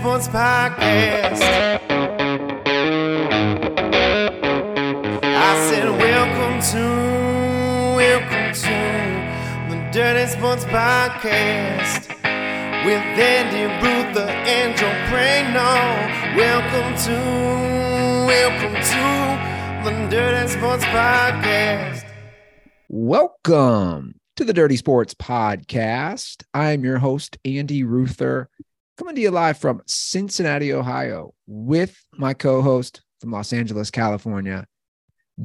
Sports Podcast. I said, Welcome to, welcome to the Dirty Sports Podcast with Andy Ruther and Joe Prano. Welcome to, welcome to the Dirty Sports Podcast. Welcome to the Dirty Sports Podcast. I'm your host, Andy Ruther, coming to you live from Cincinnati, Ohio, with my co host from Los Angeles, California,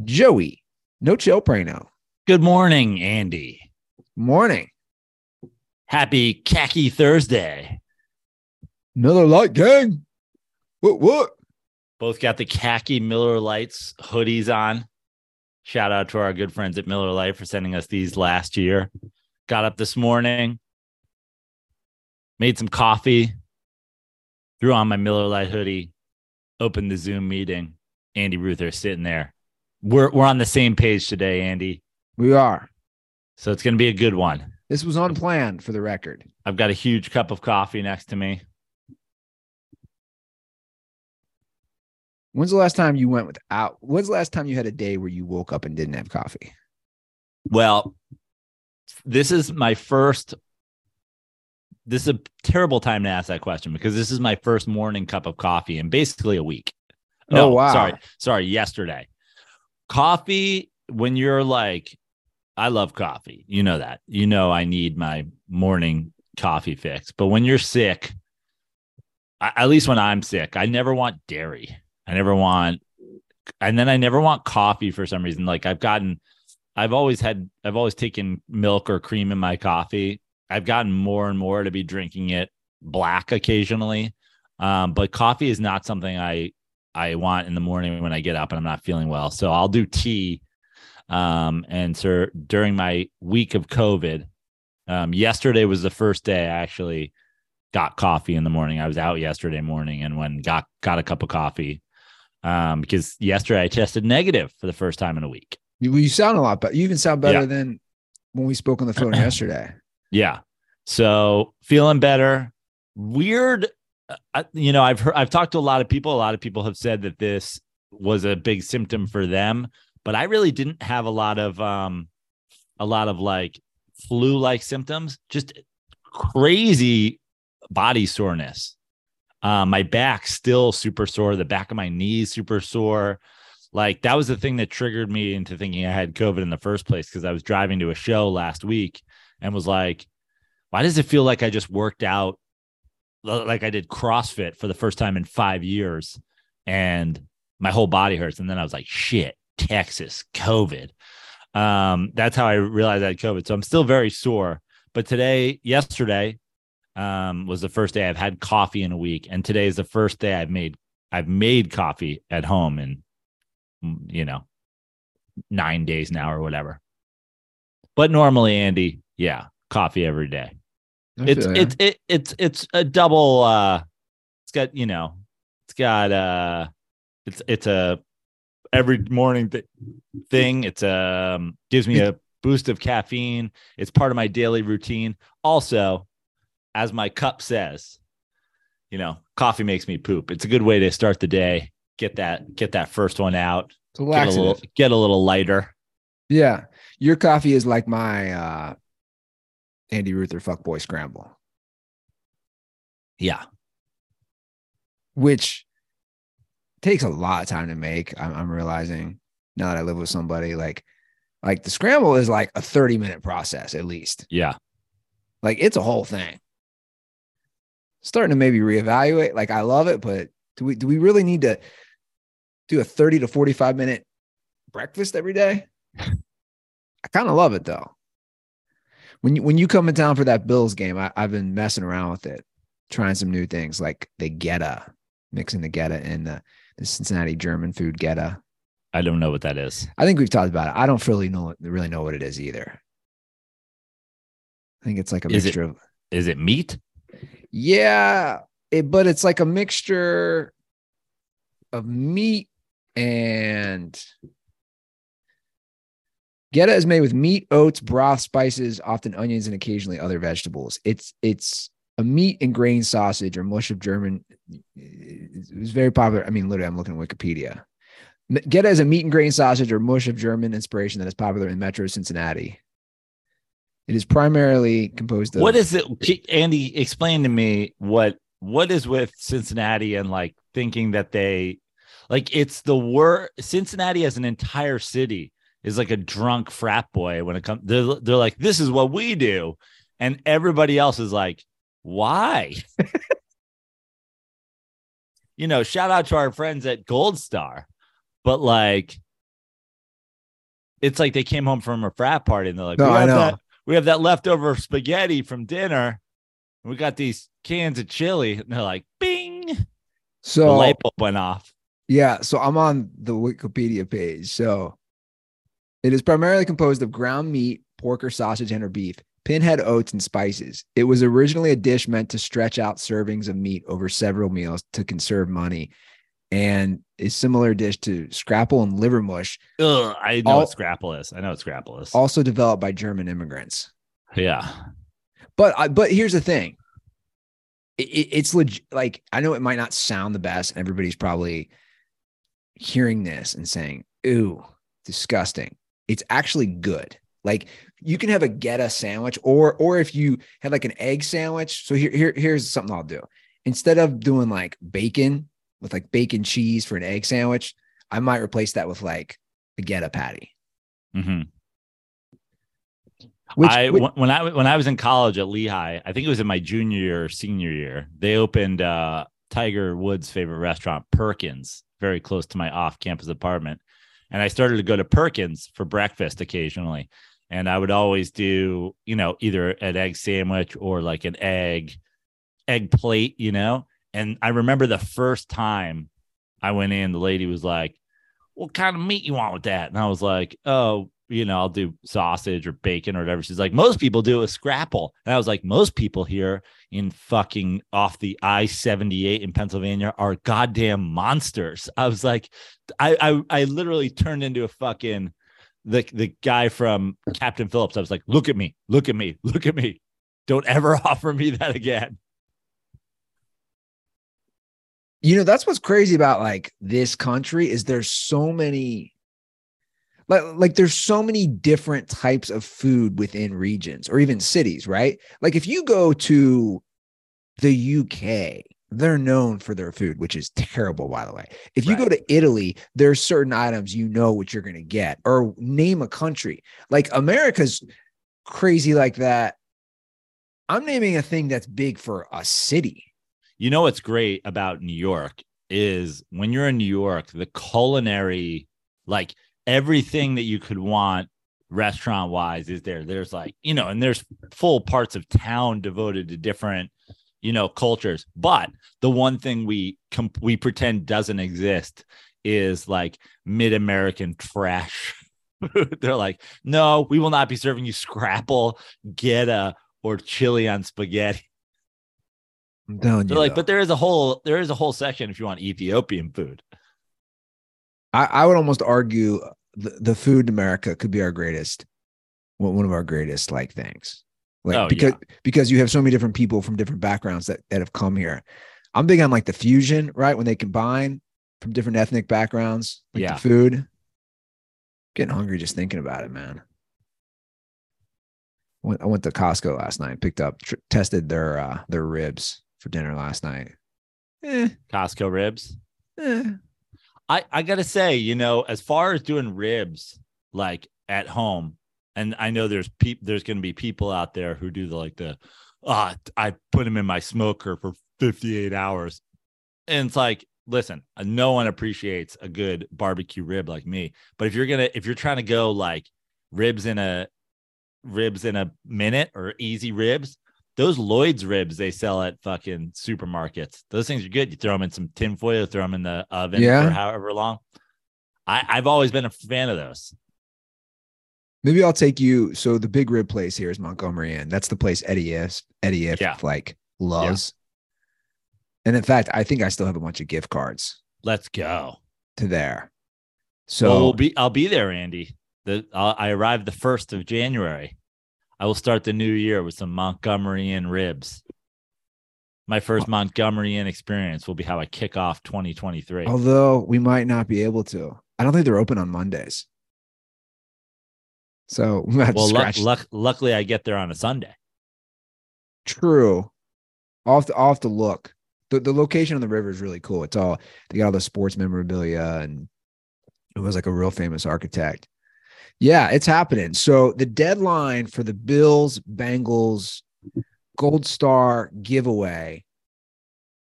Joey No Chill Prano. Good morning, Andy. Morning. Happy Khaki Thursday. Miller Lite Gang. What, what? Both got the khaki Miller Lites hoodies on. Shout out to our good friends at Miller Lite for sending us these last year. Got up this morning, made some coffee, threw on my Miller Lite hoodie, opened the Zoom meeting. Andy Ruther sitting there. We're we're on the same page today, Andy. We are. So it's gonna be a good one. This was unplanned for the record. I've got a huge cup of coffee next to me. When's the last time you went without? When's the last time you had a day where you woke up and didn't have coffee? Well, this is my first. This is a terrible time to ask that question because this is my first morning cup of coffee in basically a week. Oh, wow. Sorry, sorry, yesterday. Coffee, when you're like, I love coffee. You know that. You know I need my morning coffee fix. But when you're sick, I- at least when I'm sick, I never want dairy. I never want, and then I never want coffee for some reason. Like I've gotten, I've always had, I've always taken milk or cream in my coffee. I've gotten more and more to be drinking it black occasionally. Um, but coffee is not something I, I want in the morning when I get up and I'm not feeling well. So I'll do tea. Um, and so during my week of COVID, um, yesterday was the first day I actually got coffee in the morning. I was out yesterday morning and when got got a cup of coffee um, because yesterday I tested negative for the first time in a week. You, you sound a lot better. You even sound better Yeah. than when we spoke on the phone yesterday. Yeah. So feeling better. Weird. uh, You know, I've heard, I've talked to a lot of people. A lot of people have said that this was a big symptom for them, but I really didn't have a lot of, um, a lot of like flu like symptoms, just crazy body soreness. Um, my back still super sore. The back of my knees super sore. Like that was the thing that triggered me into thinking I had COVID in the first place because I was driving to a show last week and was like, why does it feel like I just worked out like I did CrossFit for the first time in five years and my whole body hurts? And then I was like, shit, Texas, COVID. Um, that's how I realized I had COVID. So I'm still very sore. But today, yesterday, um, was the first day I've had coffee in a week. And today is the first day I've made I've made coffee at home in you know nine days now or whatever. But normally, Andy, yeah, coffee every day. It's it's it, it's it's a double uh it's got you know it's got uh it's it's a every morning th- thing. It's um gives me a boost of caffeine. It's part of my daily routine. Also as my cup says you know coffee makes me poop. It's a good way to start the day get that get that first one out get a little get a little lighter. Yeah. Your coffee is like my uh Andy Ruther fuckboy scramble, yeah which takes a lot of time to make. I'm, I'm realizing now that I live with somebody like like the scramble is like a 30 minute process at least. yeah Like it's a whole thing. Starting to maybe reevaluate. Like I love it, but do we do we really need to do a 30 to 45 minute breakfast every day? I kind of love it though. When you when you come in town for that Bills game, I, I've been messing around with it, trying some new things like the Goetta, mixing the Goetta and the, the Cincinnati German food Goetta. i don't know what that is I think we've talked about it. I don't really know really know what it is either. I think it's like a Is it- mixture of is it meat yeah, it, but it's like a mixture of meat and Goetta is made with meat, oats, broth, spices, often onions, and occasionally other vegetables. It's it's a meat and grain sausage or mush of German. Uh, it was very popular. I mean, literally, I'm looking at Wikipedia. Get as a meat and grain sausage or mush of German inspiration that is popular in Metro Cincinnati. It is primarily composed of What is it, Andy? Explain to me what what is with Cincinnati and like thinking that they like it's the word Cincinnati as an entire city is like a drunk frat boy when it comes. They're, they're like, this is what we do, and everybody else is like, why? you know, shout out to our friends at Gold Star, but like, it's like they came home from a frat party and they're like, No, we, I have know. That, we have that leftover spaghetti from dinner. and We got these cans of chili. And they're like, bing. So the light bulb went off. Yeah, so I'm on the Wikipedia page. So it is primarily composed of ground meat, pork or sausage and or beef, pinhead oats, and spices. It was originally a dish meant to stretch out servings of meat over several meals to conserve money, and a similar dish to scrapple and liver mush, Ugh, I know All- what scrapple is. I know what scrapple is. also developed by German immigrants. yeah. But I, but here's the thing. It, it- it's legit. Like I know it might not sound the best, and everybody's probably hearing this and saying, "Ooh, disgusting." It's actually good. Like you can have a Goetta sandwich, or or if you had like an egg sandwich. So here, here here's something I'll do. Instead of doing like bacon with like bacon cheese for an egg sandwich, I might replace that with like a Goetta patty. Mm-hmm. Which, I which- when I when I was in college at Lehigh, I think it was in my junior year or senior year. They opened uh, Tiger Woods' favorite restaurant, Perkins, very close to my off-campus apartment, and I started to go to Perkins for breakfast occasionally. And I would always do, you know, either an egg sandwich or like an egg egg plate, you know. And I remember the first time I went in, the lady was like, "What kind of meat you want with that?" And I was like, "Oh, you know, I'll do sausage or bacon or whatever." She's like, "Most people do a scrapple," and I was like, "Most people here in fucking off the I seventy eight in Pennsylvania are goddamn monsters." I was like, I, I I literally turned into a fucking the the guy from Captain Phillips. I was like, "Look at me, look at me, look at me." Don't ever offer me that again. you know that's what's crazy about like this country is there's so many like like there's so many different types of food within regions or even cities right? Like if you go to the UK they're known for their food which is terrible by the way. If you go to Italy there's certain items you know what you're going to get or name a country. Like America's crazy like that. I'm naming a thing that's big for a city. You know what's great about New York is when you're in New York, the culinary, like everything that you could want restaurant wise is there. There's like, you know, and there's full parts of town devoted to different, you know, cultures. But the one thing we comp- we pretend doesn't exist is like mid-American trash. They're like, no, we will not be serving you scrapple, goetta, or chili on spaghetti. I'm telling They're you like, though. but there is a whole there is a whole section if you want Ethiopian food. I, I would almost argue the, the food in America could be our greatest, one one of our greatest like things. Like Oh, because because you have so many different people from different backgrounds that that have come here. I'm big on like the fusion, right? When they combine from different ethnic backgrounds, like Yeah. the food. Getting hungry just thinking about it, man. I went to Costco last night, picked up, tr- tested their uh their ribs for dinner last night. Eh, Costco ribs. eh. I I gotta say, you know, as far as doing ribs like at home, and I know there's peop there's gonna be people out there who do the like the ah I put them in my smoker for 58 hours, and it's like. Listen, no one appreciates a good barbecue rib like me. But if you're gonna, if you're trying to go like ribs in a ribs in a minute or easy ribs, those Lloyd's ribs they sell at fucking supermarkets. Those things are good. You throw them in some tin foil, throw them in the oven Yeah. for however long. I, I've always been a fan of those. Maybe I'll take you. So the big rib place here is Montgomery Inn. That's the place Eddie is. Eddie if Yeah. like loves. And in fact, I think I still have a bunch of gift cards Let's go. to there. So So we'll be. I'll be there, Andy. The I'll, I arrived the first of January. I will start the new year with some Montgomery Inn ribs. My first Montgomery Inn experience will be how I kick off 2023. Although we might not be able to. I don't think they're open on Mondays. So we might well, luck, luck, luckily, I get there on a Sunday. True. I'll have to, I'll have to look. The, the location on the river is really cool. It's all, they got all the sports memorabilia and it was like a real famous architect. Yeah, it's happening. So the deadline for the Bills Bengals Gold Star giveaway,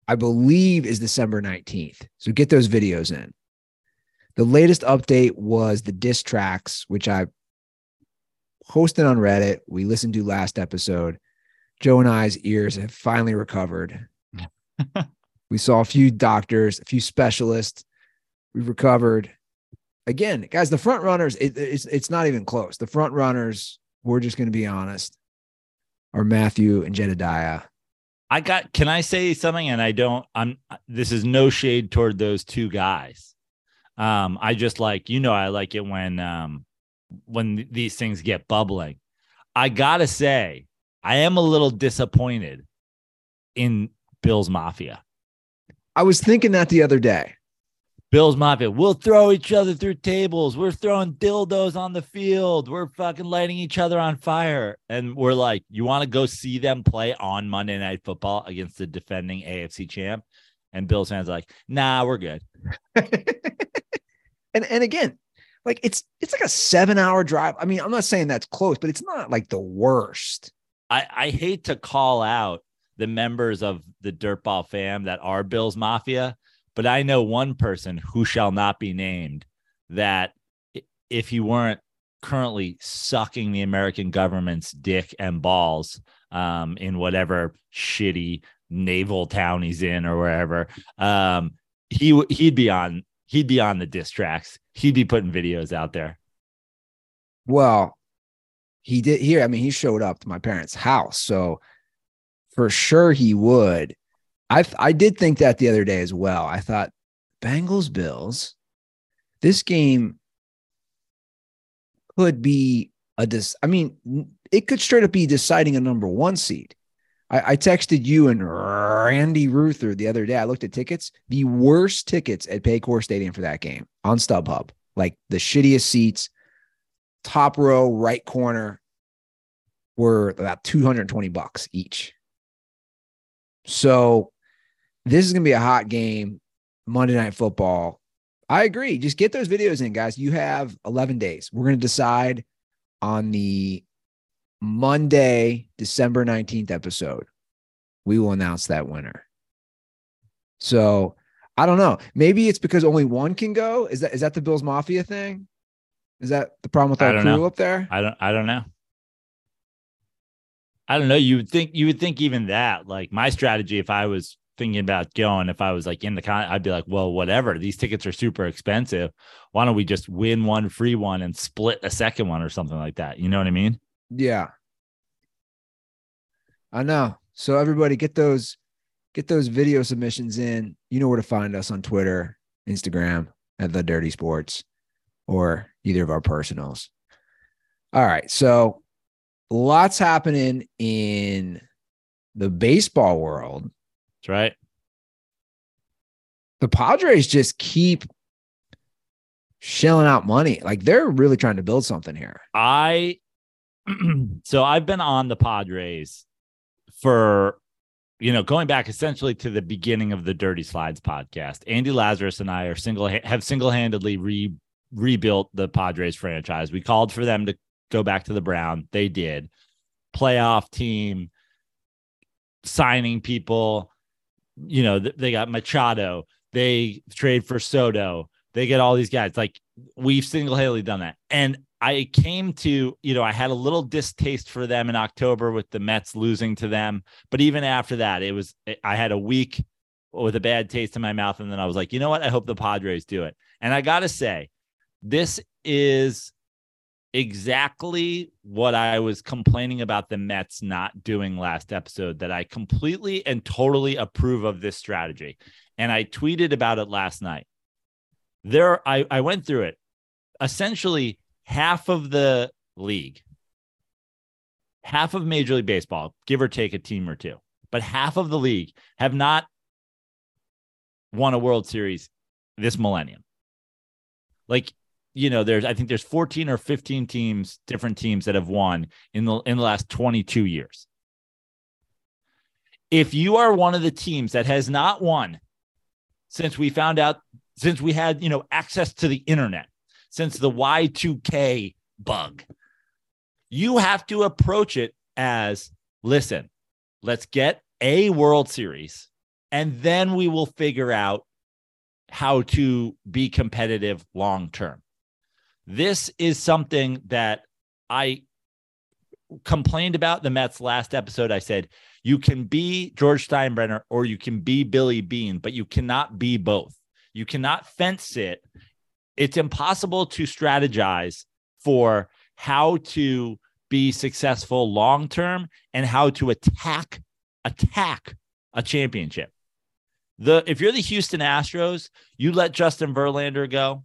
I believe, is December 19th. So get those videos in. The latest update was the diss tracks, which I posted on Reddit. We listened to last episode. Joe and I's ears have finally recovered. we saw a few doctors, a few specialists. We've recovered. Again, guys, the front runners, it, it's it's not even close. The front runners, we're just going to be honest, are Matthew and Jedediah. I got, can I say something? And I don't, I'm, this is no shade toward those two guys. Um, I just like, you know, I like it when, um, when these things get bubbling. I gotta say, I am a little disappointed in Bill's Mafia. I was thinking that the other day. Bill's Mafia, we'll throw each other through tables. We're throwing dildos on the field. We're fucking lighting each other on fire. And we're like, you want to go see them play on Monday Night Football against the defending AFC champ? And Bill's fans are like, nah, we're good. and and again, like it's it's like a seven hour drive. I mean, I'm not saying that's close, but it's not like the worst. I, I hate to call out the members of the Dirtball fam that are Bills Mafia, but I know one person who shall not be named that if he weren't currently sucking the American government's dick and balls um, in whatever shitty naval town he's in or wherever, um, he he'd be on he'd be on the diss tracks. He'd be putting videos out there. Well, he did here. I mean, he showed up to my parents' house, so for sure he would. I I did think that the other day as well. I thought Bengals Bills, this game could be a dis. I mean, it could straight up be deciding a number one seed. I, I texted you and Randy Ruther the other day. I looked at tickets, the worst tickets at Paycor Stadium for that game on StubHub, like the shittiest seats, top row, right corner, were about 220 bucks each. So this is going to be a hot game, Monday Night Football. I agree. Just get those videos in, guys. You have 11 days. We're going to decide on the Monday, December 19th episode. We will announce that winner. So I don't know. Maybe it's because only one can go. Is that is that the Bills Mafia thing? Is that the problem with our crew know. up there? I don't I don't know. I don't know. You would think you would think even that, like my strategy, if I was thinking about going, if I was like in the con, I'd be like, well, whatever. These tickets are super expensive. Why don't we just win one free one and split a second one or something like that? You know what I mean? Yeah. I know. So everybody get those get those video submissions in. You know where to find us on Twitter, Instagram at the Dirty Sports or either of our personals. All right. So lots happening in the baseball world. That's right. The Padres just keep shelling out money. Like they're really trying to build something here. I so I've been on the Padres for you know going back essentially to the beginning of the Dirty Slides podcast. Andy Lazarus and I are single have single handedly re, rebuilt the Padres franchise. We called for them to go back to the Brown. They did. Playoff team, signing people. You know th- they got Machado. They trade for Soto. They get all these guys. Like we've single handedly done that, and I came to, you know, I had a little distaste for them in October with the Mets losing to them. But even after that, it was, eh, I had a week with a bad taste in my mouth. And then I was like, you know what? I hope the Padres do it. And I got to say, this is exactly what I was complaining about the Mets not doing last episode that I completely and totally approve of this strategy. And I tweeted about it last night. There, I, I went through it. Essentially, half of the league, half of Major League Baseball, give or take a team or two, but half of the league have not won a World Series this millennium. Like, you know, there's I think there's 14 or 15 teams, different teams that have won in the in the last 22 years. If you are one of the teams that has not won since we found out since we had, you know, access to the internet, since the Y2K bug, you have to approach it as listen, let's get a World Series and then we will figure out how to be competitive long term. This is something that I complained about the Mets last episode. I said, you can be George Steinbrenner or you can be Billy Beane, but you cannot be both. You cannot fence it. It's impossible to strategize for how to be successful long term and how to attack attack a championship. The if you're the Houston Astros, you let Justin Verlander go,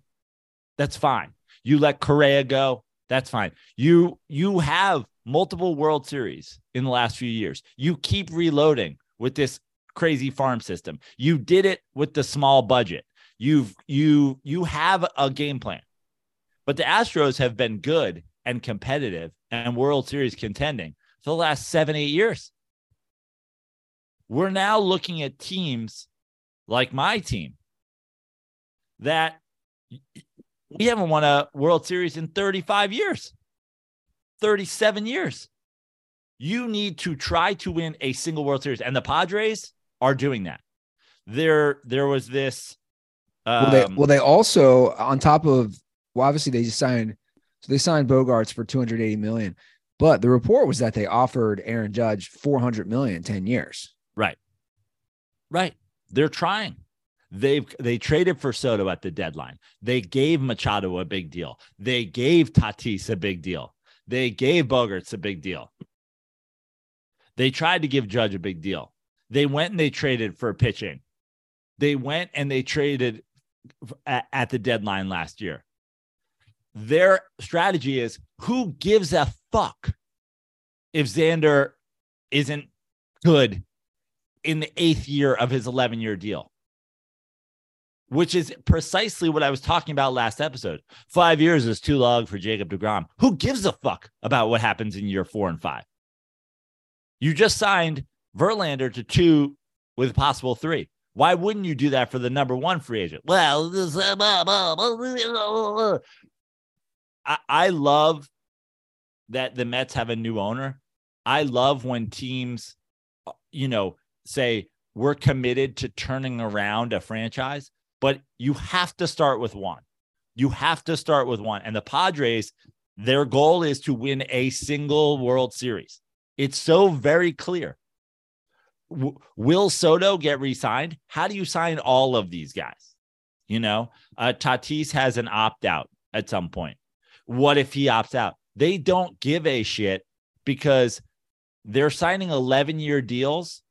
that's fine. You let Correa go, that's fine. You you have multiple World Series in the last few years. You keep reloading with this crazy farm system. You did it with the small budget. You've you you have a game plan. But the Astros have been good and competitive and World Series contending for the last 7 8 years. We're now looking at teams like my team that we haven't won a World Series in 35 years, 37 years. You need to try to win a single World Series, and the Padres are doing that. There, there was this. Um, well, they, um, well, they also on top of well, obviously they just signed. So they signed Bogaerts for 280 million, but the report was that they offered Aaron Judge 400 million 10 years. Right. Right. They're trying. They've they traded for Soto at the deadline. They gave Machado a big deal. They gave Tatis a big deal. They gave Bogaerts a big deal. They tried to give Judge a big deal. They went and they traded for pitching. They went and they traded at, at the deadline last year. Their strategy is who gives a fuck if Xander isn't good in the eighth year of his 11 year deal, which is precisely what I was talking about last episode. Five years is too long for Jacob DeGrom. Who gives a fuck about what happens in year four and five? You just signed Verlander to two with possible three. Why wouldn't you do that for the number one free agent? Well, uh, I, I love that the Mets have a new owner. I love when teams, uh, you know, say we're committed to turning around a franchise, but you have to start with one. You have to start with one. And the Padres, their goal is to win a single World Series. It's so very clear. W- will Soto get re signed? How do you sign all of these guys? You know, uh, Tatis has an opt out at some point. What if he opts out? They don't give a shit because they're signing 11 year deals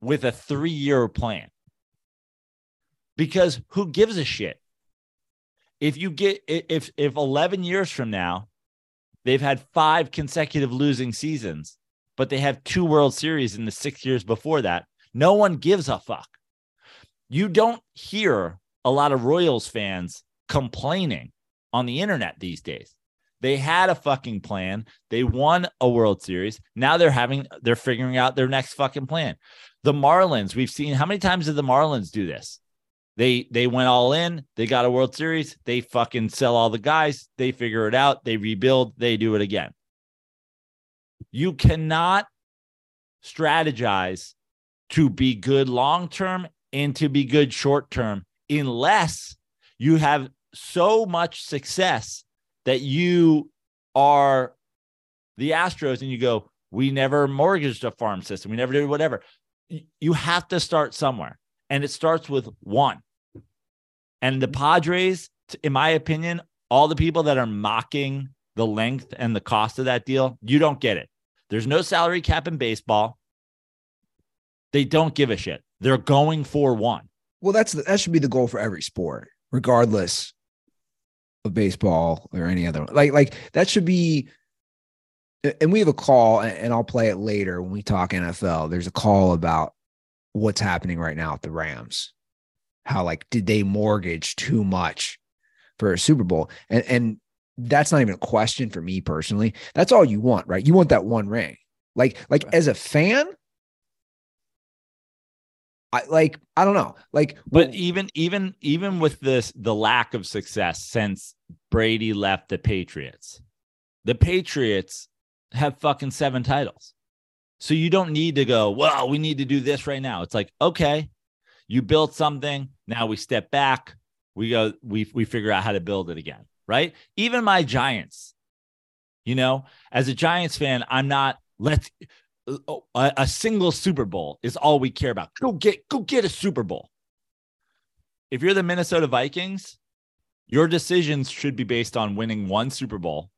with a three year plan. Because who gives a shit? If you get if if 11 years from now they've had five consecutive losing seasons, but they have two World Series in the 6 years before that, no one gives a fuck. You don't hear a lot of Royals fans complaining on the internet these days. They had a fucking plan. They won a World Series. Now they're having they're figuring out their next fucking plan. The Marlins, we've seen how many times did the Marlins do this? They they went all in, they got a World Series, they fucking sell all the guys, they figure it out, they rebuild, they do it again. You cannot strategize to be good long term and to be good short term unless you have so much success that you are the Astros and you go, we never mortgaged a farm system. We never did whatever. You have to start somewhere, and it starts with one. And the Padres, in my opinion, all the people that are mocking the length and the cost of that deal, you don't get it. There's no salary cap in baseball. They don't give a shit. They're going for one. Well, that's the, that should be the goal for every sport, regardless of baseball or any other. Like like that should be and we have a call, and I'll play it later when we talk NFL. There's a call about what's happening right now at the Rams. How like did they mortgage too much for a Super Bowl? And and that's not even a question for me personally. That's all you want, right? You want that one ring. Like like as a fan, I like I don't know. Like but even even even with this the lack of success since Brady left the Patriots. The Patriots have fucking seven titles. So you don't need to go, well, we need to do this right now. It's like, okay, you built something. Now we step back. We go, we we figure out how to build it again. Right. Even my Giants, you know, as a Giants fan, I'm not let's a, a single Super Bowl is all we care about. Go get go get a Super Bowl. If you're the Minnesota Vikings, your decisions should be based on winning one Super Bowl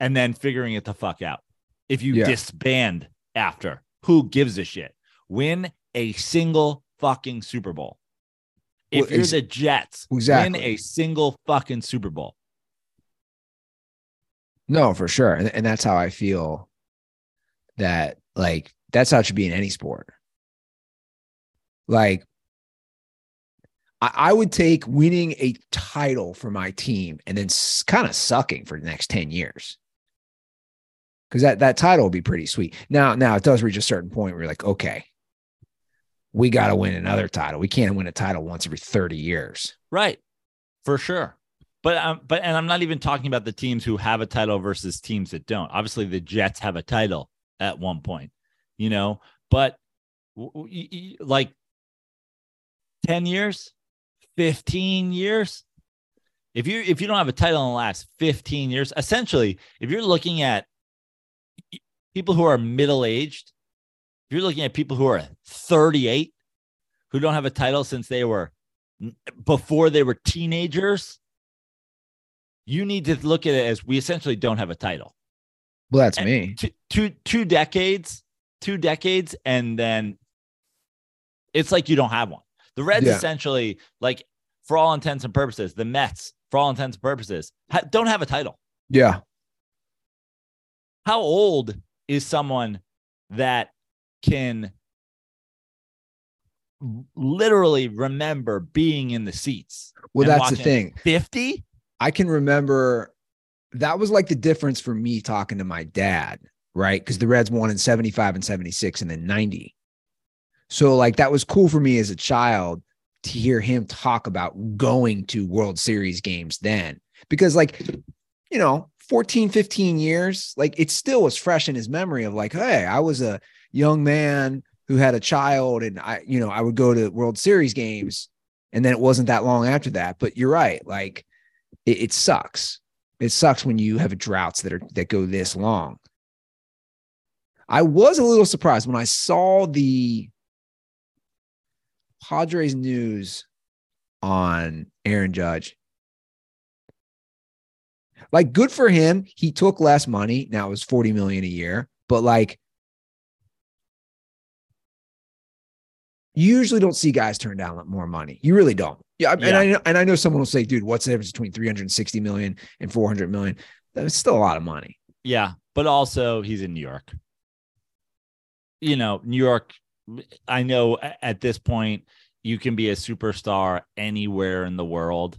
and then figuring it the fuck out. If you yeah. disband after, who gives a shit? Win a single fucking Super Bowl. If well, you're the Jets, exactly. win a single fucking Super Bowl. No, for sure. And, and that's how I feel that, like, that's how it should be in any sport. Like, I, I would take winning a title for my team and then s- kind of sucking for the next 10 years because that that title would be pretty sweet. Now, now it does reach a certain point where you're like, okay, we got to win another title. We can't win a title once every 30 years. Right. For sure. But um, but and I'm not even talking about the teams who have a title versus teams that don't. Obviously, the Jets have a title at one point, you know, but like 10 years, 15 years. If you if you don't have a title in the last 15 years, essentially, if you're looking at people who are middle aged, if you're looking at people who are 38 who don't have a title since they were before they were teenagers, you need to look at it as we essentially don't have a title. Well, that's and me. Two, two, two decades, two decades, and then it's like you don't have one. The Reds yeah. essentially, like for all intents and purposes, the Mets, for all intents and purposes, ha- don't have a title. Yeah. How old is someone that can literally remember being in the seats? Well, that's the thing. 50? I can remember that was like the difference for me talking to my dad, right? Because the Reds won in 75 and 76 and then 90. So, like, that was cool for me as a child to hear him talk about going to World Series games then. Because, like, you know, 14, 15 years, like it still was fresh in his memory of like, hey, I was a young man who had a child and I, you know, I would go to World Series games. And then it wasn't that long after that. But you're right. Like it, it sucks. It sucks when you have droughts that are that go this long. I was a little surprised when I saw the Padres news on Aaron Judge like, good for him. He took less money. Now it was 40 million a year, but like, you usually don't see guys turn down more money. You really don't. Yeah, yeah. and I know, and I know someone will say, "Dude, what's the difference between 360 million and 400 million?" That's still a lot of money. Yeah, but also he's in New York. You know, New York. I know at this point you can be a superstar anywhere in the world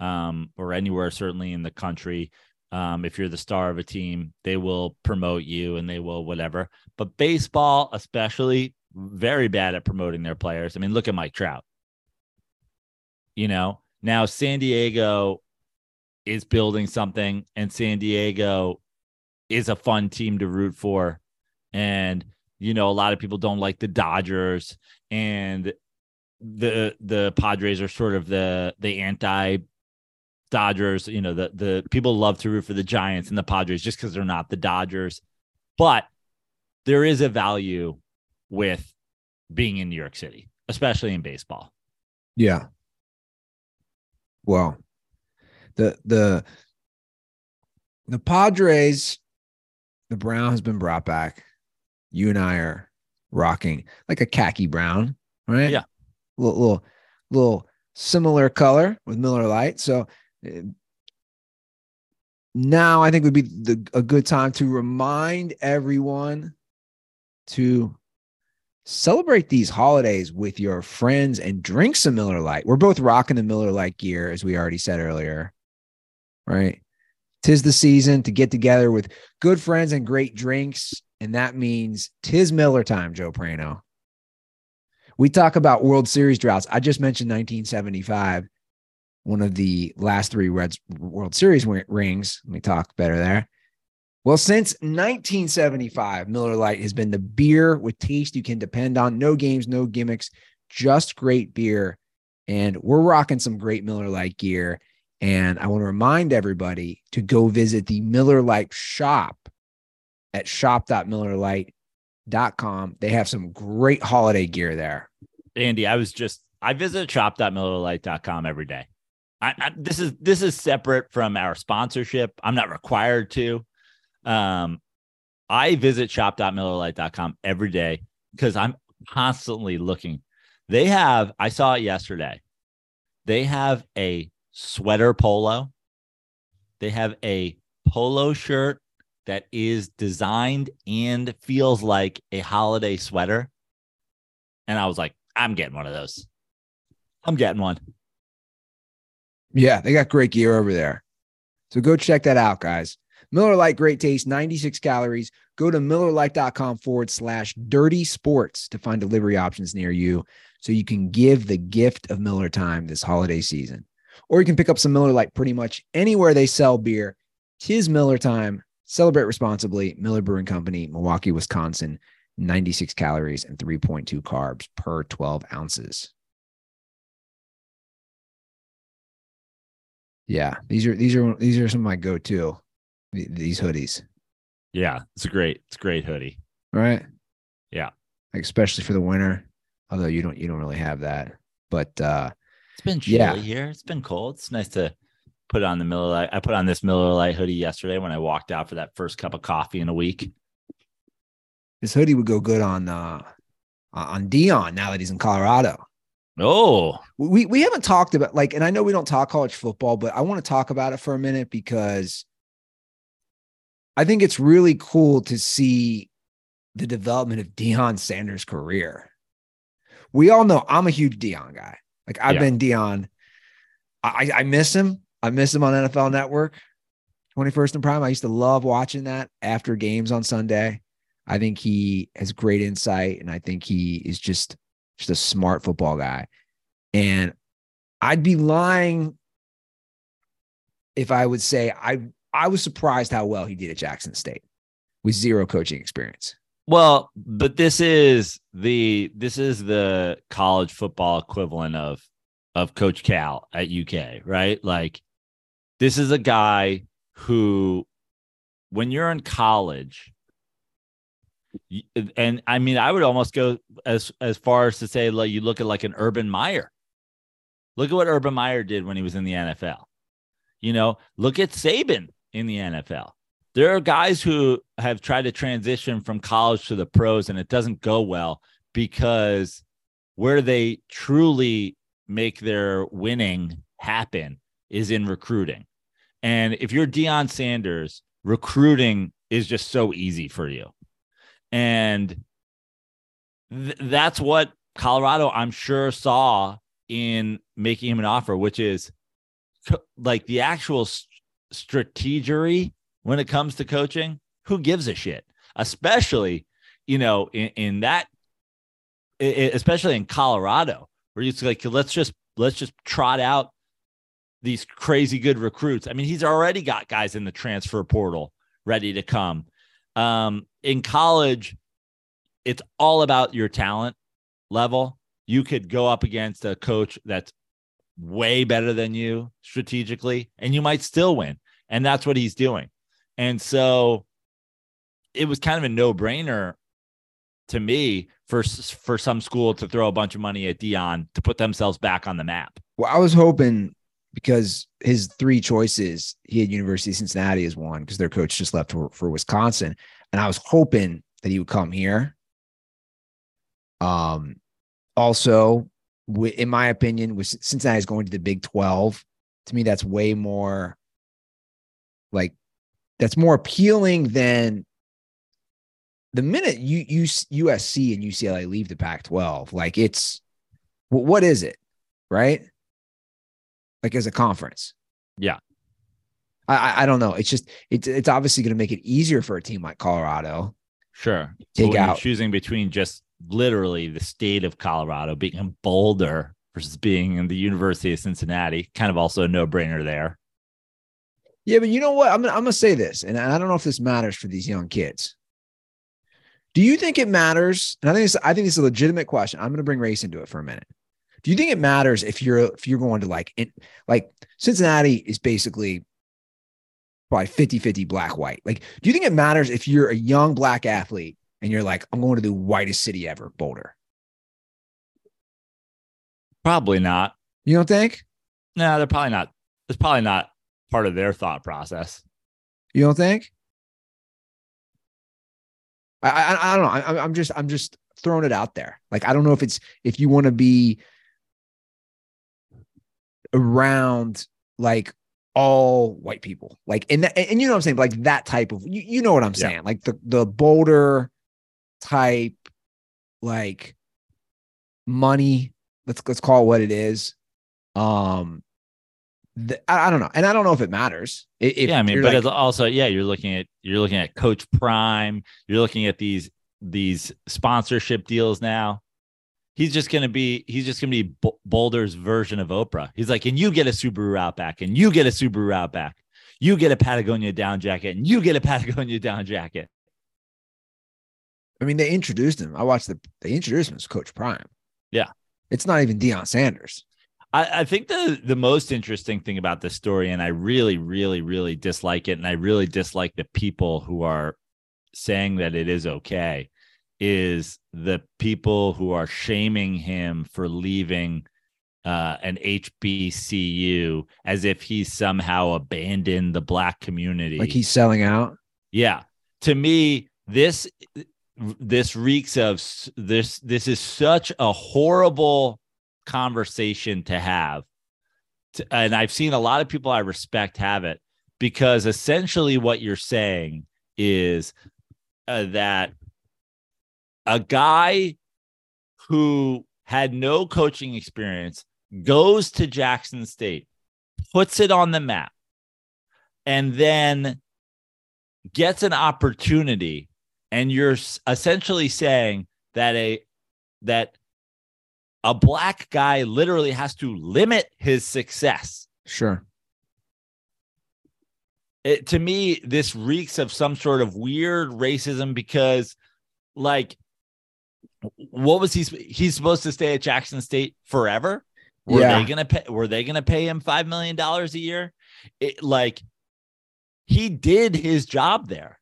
um, or anywhere, certainly in the country. Um, if you're the star of a team, they will promote you and they will whatever. But baseball, especially, very bad at promoting their players. I mean, look at Mike Trout. You know, now San Diego is building something, and San Diego is a fun team to root for. And, you know, a lot of people don't like the Dodgers and the the Padres are sort of the the anti Dodgers, you know, the the people love to root for the Giants and the Padres just because they're not the Dodgers. But there is a value with being in New York City, especially in baseball. Yeah. Well, the the the Padres, the brown has been brought back. You and I are rocking like a khaki brown, right? Yeah. Little little little similar color with Miller Lite. So uh, now I think would be the, a good time to remind everyone to celebrate these holidays with your friends and drink some Miller Lite. We're both rocking the Miller Lite gear, as we already said earlier. Right. Tis the season to get together with good friends and great drinks. And that means tis Miller time, Joe Prano. We talk about World Series droughts. I just mentioned 1975, one of the last three Reds World Series rings. Let me talk better there. Well, since 1975, Miller Lite has been the beer with taste you can depend on. No games, no gimmicks, just great beer. And we're rocking some great Miller Lite gear. And I want to remind everybody to go visit the Miller Lite shop at shop.millerlite.com. They have some great holiday gear there. Andy, I was just I visit shop.millerlite.com every day. I, I, this is this is separate from our sponsorship. I'm not required to. Um, I visit shop.millerlite.com every day because I'm constantly looking. They have, I saw it yesterday. They have a sweater polo. They have a polo shirt that is designed and feels like a holiday sweater. And I was like, I'm getting one of those. I'm getting one. Yeah, they got great gear over there. So go check that out, guys. Miller Lite, great taste, 96 calories. Go to millerlite.com forward slash dirty sports to find delivery options near you so you can give the gift of Miller time this holiday season. Or you can pick up some Miller Lite pretty much anywhere they sell beer. Tis Miller time. Celebrate responsibly. Miller Brewing Company, Milwaukee, Wisconsin. 96 calories and 3.2 carbs per 12 ounces. Yeah, these are these are these are some of my go-to these hoodies. Yeah, it's a great, it's a great hoodie. Right. Yeah. Like especially for the winter. Although you don't you don't really have that. But uh it's been chilly yeah. here. It's been cold. It's nice to put on the Miller Lite. I put on this Miller Lite hoodie yesterday when I walked out for that first cup of coffee in a week. This hoodie would go good on uh on Deion now that he's in Colorado. Oh, we we haven't talked about like, and I know we don't talk college football, but I want to talk about it for a minute because I think it's really cool to see the development of Deion Sanders' career. We all know I'm a huge Deion guy. Like I've yeah. been Deion. I, I miss him. I miss him on NFL Network. 21st and Prime. I used to love watching that after games on Sunday. I think he has great insight, and I think he is just just a smart football guy. And I'd be lying if I would say I I was surprised how well he did at Jackson State with zero coaching experience. Well, but this is the this is the college football equivalent of of Coach Cal at UK, right? Like this is a guy who when you're in college and I mean I would almost go as as far as to say like you look at like an Urban Meyer. Look at what Urban Meyer did when he was in the NFL. You know, look at Saban in the NFL. There are guys who have tried to transition from college to the pros and it doesn't go well because where they truly make their winning happen is in recruiting. And if you're Deion Sanders, recruiting is just so easy for you. And th- that's what Colorado, I'm sure, saw in making him an offer, which is like the actual strategery when it comes to coaching, who gives a shit? Especially, you know, in, in that, especially in Colorado, where it's like, let's just let's just trot out these crazy good recruits. I mean, he's already got guys in the transfer portal ready to come. Um, in college, it's all about your talent level. You could go up against a coach that's way better than you strategically, and you might still win. And that's what he's doing. And so it was kind of a no brainer to me for for some school to throw a bunch of money at Deion to put themselves back on the map. Well, I was hoping because his three choices, he had University of Cincinnati as one because their coach just left for, for Wisconsin, and I was hoping that he would come here. Um, also, in my opinion, with Cincinnati going to the Big Twelve. To me, that's way more like that's more appealing than the minute you, you USC and UCLA leave the Pac-12, like it's what is it, right? Like as a conference. Yeah. I I don't know. It's just it's it's obviously going to make it easier for a team like Colorado. Sure. Take out choosing between just literally the state of Colorado being in Boulder versus being in the University of Cincinnati, kind of also a no-brainer there. Yeah, but you know what? I'm I'm gonna say this, and I don't know if this matters for these young kids. Do you think it matters? And I think I think it's a legitimate question. I'm gonna bring race into it for a minute. Do you think it matters if you're if you're going to like in, like Cincinnati is basically probably 50 50 black white. Like, do you think it matters if you're a young black athlete and you're like, I'm going to the whitest city ever, Boulder? Probably not. You don't think? No, they're probably not. It's probably not part of their thought process. You don't think? I I, I don't know. I, I'm just I'm just throwing it out there. Like I don't know if it's if you want to be around like all white people, like and that, and you know what I'm saying, like that type of you, you know what I'm saying, yeah. like the the Boulder type, like money. Let's let's call it what it is. Um, the, I, I, don't know, and I don't know if it matters. If, yeah, I mean, but like, also, yeah, you're looking at you're looking at Coach Prime. You're looking at these these sponsorship deals now he's just going to be he's just to be Boulder's version of Oprah. He's like, and you get a Subaru Outback, and you get a Subaru Outback, you get a Patagonia down jacket, and you get a Patagonia down jacket. I mean, they introduced him. I watched the they introduced him as Coach Prime. Yeah, it's not even Deion Sanders. I, I think the the most interesting thing about this story, and I really, really, really dislike it, and I really dislike the people who are saying that it is okay is the people who are shaming him for leaving uh, an HBCU as if he's somehow abandoned the black community. Like he's selling out. Yeah. To me, this this reeks of this this is such a horrible conversation to have. And I've seen a lot of people I respect have it because essentially what you're saying is uh, that a guy who had no coaching experience goes to Jackson State, puts it on the map, and then gets an opportunity. And you're essentially saying that a that a black guy literally has to limit his success. Sure. It, to me, this reeks of some sort of weird racism because, like, what was he? He's supposed to stay at Jackson State forever. Were yeah. they gonna pay? Were they gonna pay him five million dollars a year? It, like he did his job there.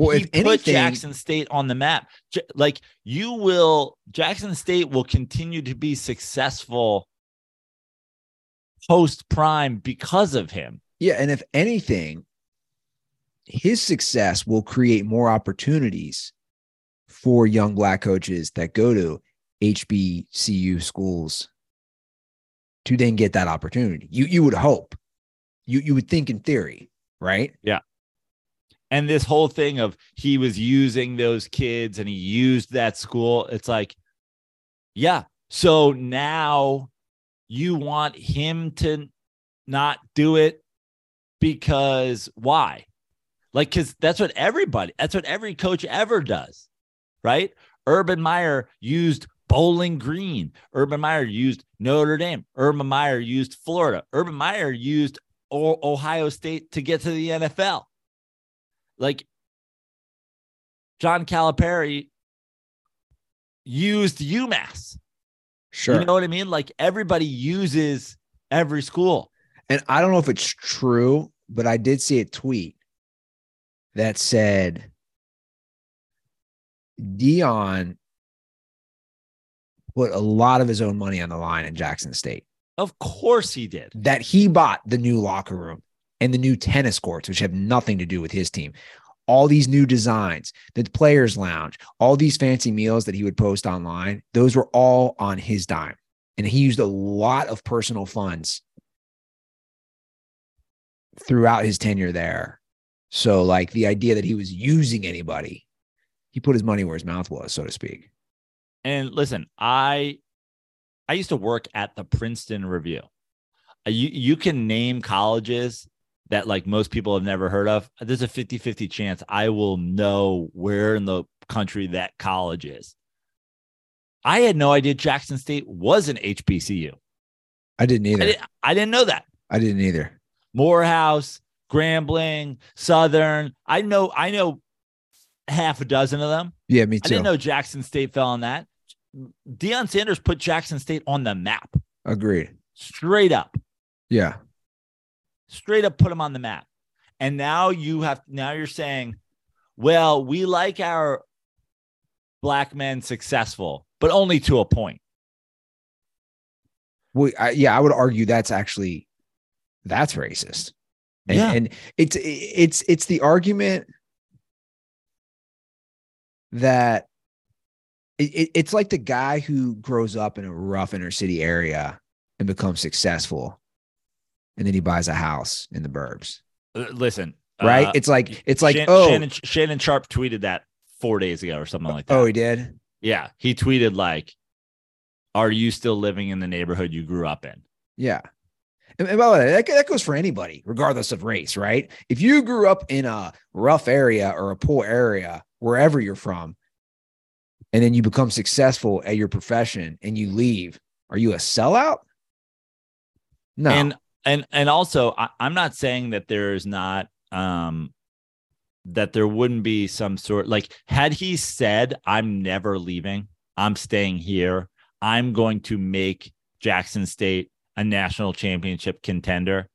Well, he if put anything, Jackson State on the map. Like you will, Jackson State will continue to be successful post prime because of him. Yeah, and if anything, his success will create more opportunities for young black coaches that go to HBCU schools to then get that opportunity. You you would hope. You you would think in theory, right? Yeah. And this whole thing of he was using those kids and he used that school, it's like, yeah. So now you want him to not do it because why? Like, because that's what everybody, that's what every coach ever does right? Urban Meyer used Bowling Green. Urban Meyer used Notre Dame. Urban Meyer used Florida. Urban Meyer used o- Ohio State to get to the NFL. Like John Calipari used UMass. Sure. You know what I mean? Like everybody uses every school. And I don't know if it's true, but I did see a tweet that said Deion put a lot of his own money on the line in Jackson State. Of course he did. That he bought the new locker room and the new tennis courts, which have nothing to do with his team. All these new designs, the players' lounge, all these fancy meals that he would post online, those were all on his dime. And he used a lot of personal funds throughout his tenure there So, like the idea that he was using anybody, he put his money where his mouth was, so to speak. And listen, I I used to work at the Princeton Review. Uh, You you can name colleges that like most people have never heard of. There's a 50-50 chance I will know where in the country that college is. I had no idea Jackson State was an HBCU. I didn't I, either. didn't, I didn't know that. I didn't either. Morehouse, Grambling, Southern. I know I know half a dozen of them. Yeah, me too. I didn't know Jackson State fell on that. Deion Sanders put Jackson State on the map. Agreed. Straight up. Yeah. Straight up put them on the map. And now you have now you're saying, well, we like our black men successful, but only to a point. Well, I, yeah, I would argue that's actually that's racist. And, Yeah. and it's it's it's the argument that it- it's like the guy who grows up in a rough inner city area and becomes successful, and then he buys a house in the burbs, Uh, listen, right? uh, it's like it's like Shan- oh Shannon, Shannon Sharpe tweeted that four days ago or something like that. oh he did Yeah, he tweeted like, "Are you still living in the neighborhood you grew up in?" Yeah. And, and by the way, that, that goes for anybody, regardless of race, right? If you grew up in a rough area or a poor area, wherever you're from, and then you become successful at your profession and you leave, are you a sellout? No. And and and also, I, I'm not saying that there's not um that there wouldn't be some sort like had he said, "I'm never leaving. I'm staying here. I'm going to make Jackson State a national championship contender."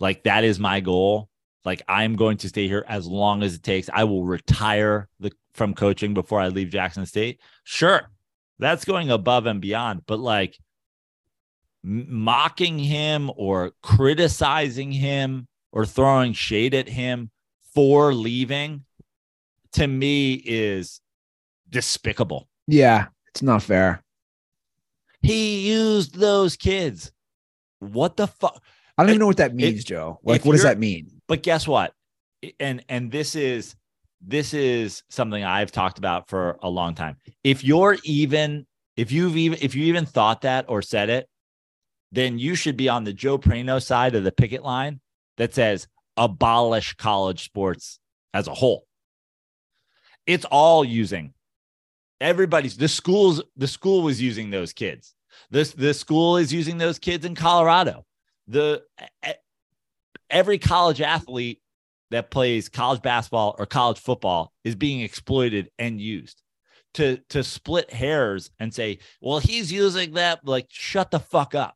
Like that is my goal. Like I'm going to stay here as long as it takes. I will retire the from coaching before I leave Jackson State. Sure. That's going above and beyond, but like mocking him or criticizing him or throwing shade at him for leaving to me is despicable. yeah, it's not fair. He used those kids. What the fuck? I don't even know what that means, Joe. Like, what does that mean? But guess what? And and this is this is something I've talked about for a long time. If you're even if you've even if you even thought that or said it, then you should be on the Joe Prano side of the picket line that says abolish college sports as a whole. It's all using everybody's the schools the school was using those kids. This the school is using those kids in Colorado. The every college athlete that plays college basketball or college football is being exploited and used to to split hairs and say, well, he's using that. Like, shut the fuck up.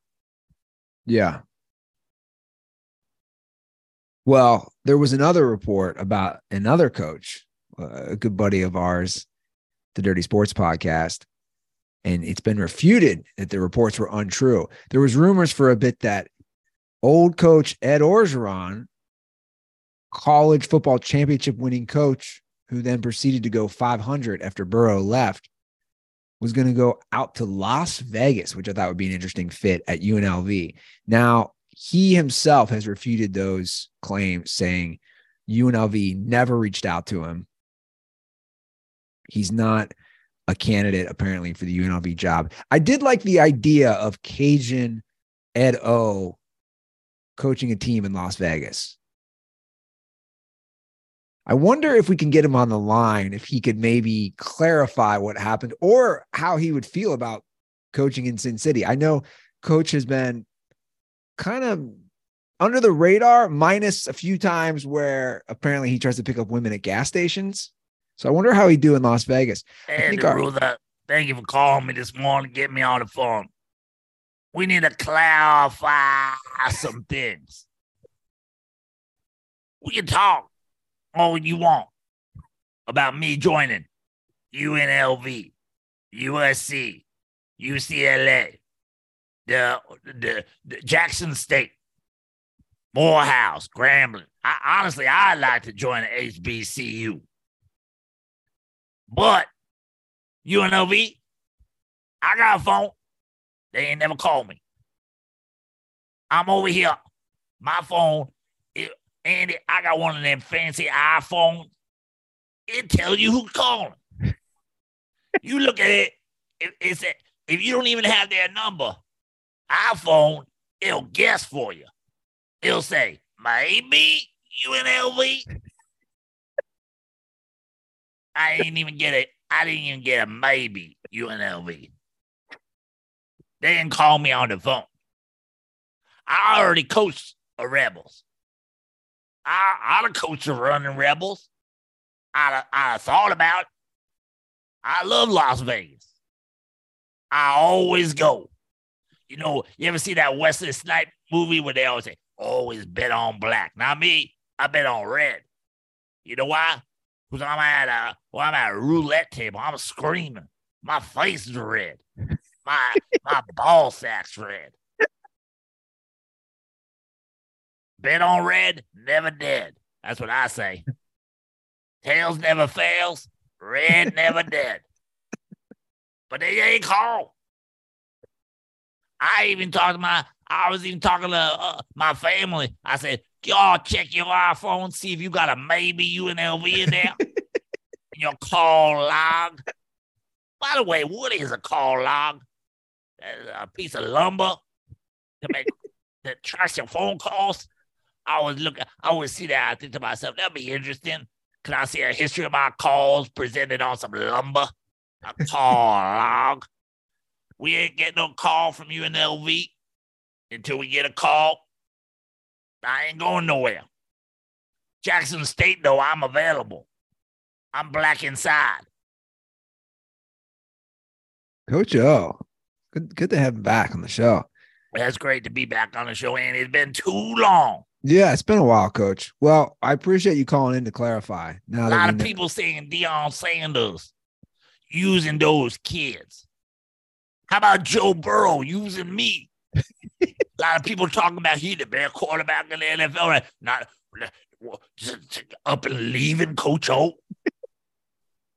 Yeah. Well, there was another report about another coach, uh, a good buddy of ours, the Dirty Sports podcast, and it's been refuted that the reports were untrue. There was rumors for a bit that old coach Ed Orgeron, college football championship winning coach, who then proceeded to go 500 after Burrow left, was going to go out to Las Vegas, which I thought would be an interesting fit at UNLV. Now, he himself has refuted those claims, saying UNLV never reached out to him. He's not a candidate, apparently, for the UNLV job. I did like the idea of Cajun Ed O coaching a team in Las Vegas. I wonder if we can get him on the line, if he could maybe clarify what happened or how he would feel about coaching in Sin City. I know coach has been kind of under the radar, minus a few times where apparently he tries to pick up women at gas stations. So I wonder how he'd do in Las Vegas. Hey, our- thank you for calling me this morning. Get me on the phone. We need to clarify some things. We can talk all you want about me joining UNLV, USC, UCLA, the, the, the Jackson State, Morehouse, Grambling. I, honestly, I'd like to join the HBCU. But UNLV, I got a phone. They ain't never called me. I'm over here. My phone, Andy, I got one of them fancy iPhones. It tells you who's calling. you look at it, it, it said, if you don't even have their number, iPhone, it'll guess for you. It'll say, maybe UNLV. I didn't even get it. I didn't even get a maybe UNLV. They didn't call me on the phone. I already coached the Rebels. I, I'd have coached the running Rebels. I'd, I thought about it. I love Las Vegas. I always go. You know, you ever see that Wesley Snipe movie where they always say, always bet on black? Not me. I bet on red. You know why? Because I'm at a well, I'm at a roulette table. I'm screaming. My face is red. My my ball sack's red. Bet on red, never dead. That's what I say. Tails never fails, red never dead. But they ain't called. I even talked to my, I was even talking to uh, my family. I said, y'all check your iPhone, see if you got a maybe UNLV in there. in your call log. By the way, what is a call log? A piece of lumber to make that tracks your phone calls. I always look, I always see that. I think to myself, that'd be interesting. Can I see a history of my calls presented on some lumber? A call log. We ain't getting no call from UNLV until we get a call. I ain't going nowhere. Jackson State, though, I'm available. I'm black inside. Coach O, good, good to have him back on the show. That's great to be back on the show, and it's been too long. Yeah, it's been a while, Coach. Well, I appreciate you calling in to clarify. Now A lot of know- people saying Deion Sanders using those kids. How about Joe Burrow using me? a lot of people talking about he the best quarterback in the NFL. Right? Not just up and leaving Coach O.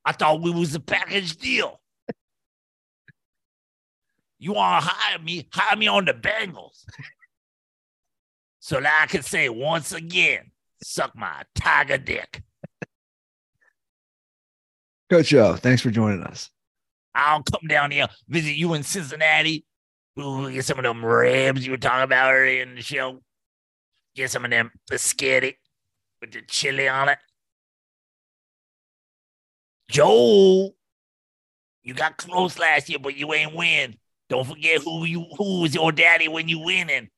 I thought we was a package deal. You want to hire me? Hire me on the Bengals. So that I can say once again, suck my tiger dick. Coach Joe, thanks for joining us. I'll come down here, visit you in Cincinnati. Ooh, get some of them ribs you were talking about earlier in the show. Get some of them biscotti with the chili on it. Joel, you got close last year, but you ain't win. Don't forget who you who was your daddy when you winning.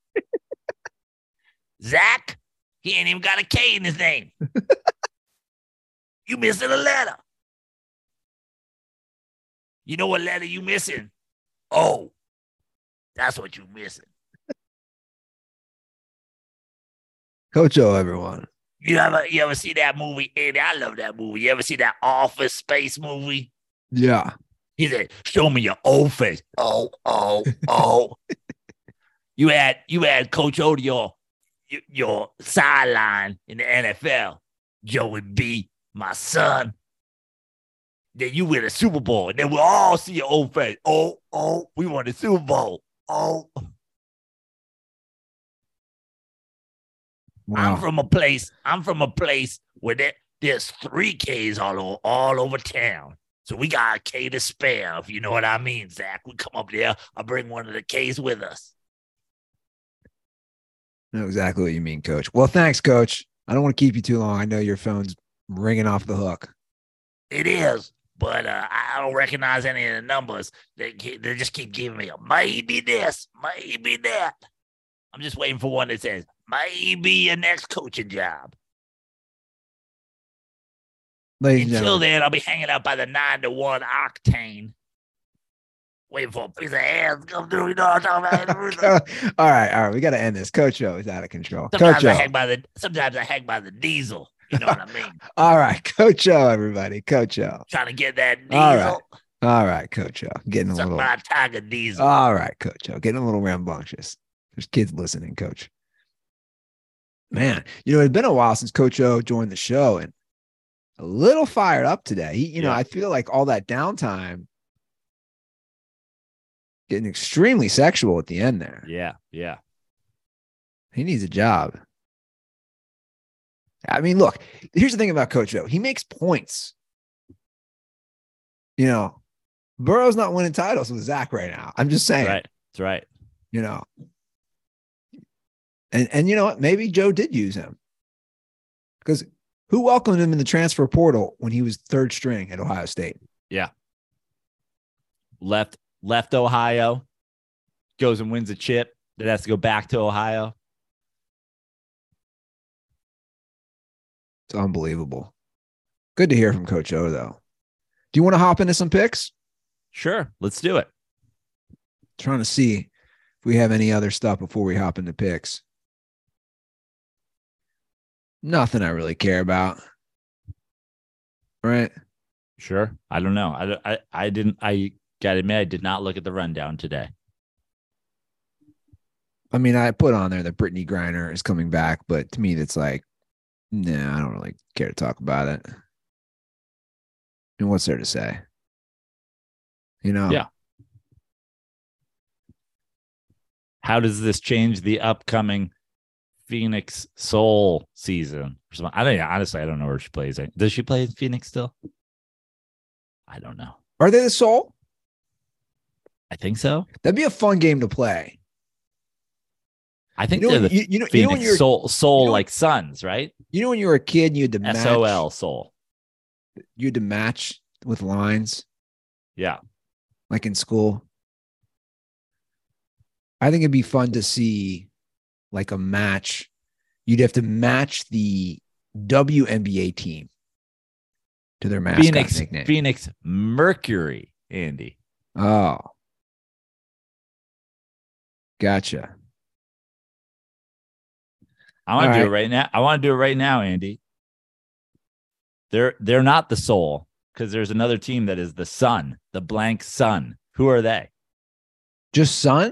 Zac, he ain't even got a K in his name. you missing a letter. You know what letter you missing? Oh, that's what you missing. Coach O, everyone. You ever you ever see that movie? Andy, I love that movie. You ever see that Office Space movie? Yeah. He said, "Show me your old face." Oh, oh, oh. you had you had Coach O to your sideline in the NFL. Joey B, my son. Then you win a Super Bowl, and then we'll all see your old face. Oh, oh, we won the Super Bowl. Oh, Wow. I'm from a place. I'm from a place where there, there's three K's all over, all over town. So we got a K to spare, if you know what I mean, Zac. We come up there. I'll bring one of the K's with us. Know exactly what you mean, Coach. Well, thanks, Coach. I don't want to keep you too long. I know your phone's ringing off the hook. It is, but uh, I don't recognize any of the numbers. They they just keep giving me a maybe this, maybe that. I'm just waiting for one that says maybe your next coaching job. Ladies Until then, I'll be hanging out by the nine to one octane, waiting for a piece of ass to come through. You know what I'm talking about? all right, all right, we got to end this. Coach O is out of control. Sometimes Coach I O. hang by the sometimes I hang by the diesel. You know what I mean? All right, Coach O, everybody. Coach O. Trying to get that diesel. All right. All right, Coach O. Getting a Suck little. my tiger diesel. All right, Coach O. Getting a little rambunctious. There's kids listening, Coach. Man, you know, it's been a while since Coach O joined the show and a little fired up today. He, you know, I feel like all that downtime getting extremely sexual at the end there. Yeah, yeah. He needs a job. I mean, look, here's the thing about Coach O. He makes points. You know, Burrow's not winning titles with Zac right now. I'm just saying, Right. That's right. you know. And and you know what? Maybe Joe did use him. Because who welcomed him in the transfer portal when he was third string at Ohio State? Yeah. Left left Ohio, goes and wins a chip. That has to go back to Ohio. It's unbelievable. Good to hear from Coach O, though. Do you want to hop into some picks? Sure. Let's do it. Trying to see if we have any other stuff before we hop into picks. Nothing I really care about. Right? Sure. I don't know. I, I, I didn't, I got to admit, I did not look at the rundown today. I mean, I put on there that Brittney Griner is coming back, but to me, that's like, nah, I don't really care to talk about it. And what's there to say? You know? Yeah. How does this change the upcoming Phoenix Soul season? I don't honestly, I don't know where she plays. Does she play Phoenix still? I don't know. Are they the soul? I think so. That'd be a fun game to play. I think You know, they're the you, you know, you know when Phoenix Soul, Soul you know- like Suns, right? you know when you were a kid and you had to match S O L Soul. you had to match with lines Yeah. like in school. I think it'd be fun to see like a match. You'd have to match the WNBA team to their mascot Phoenix nickname. Phoenix Mercury, Andy. Oh, gotcha. I want to do right. it right now. I want to do it right now, Andy. They're they're not the soul because there's another team that is the sun, the blank sun. Who are they? Just Sun,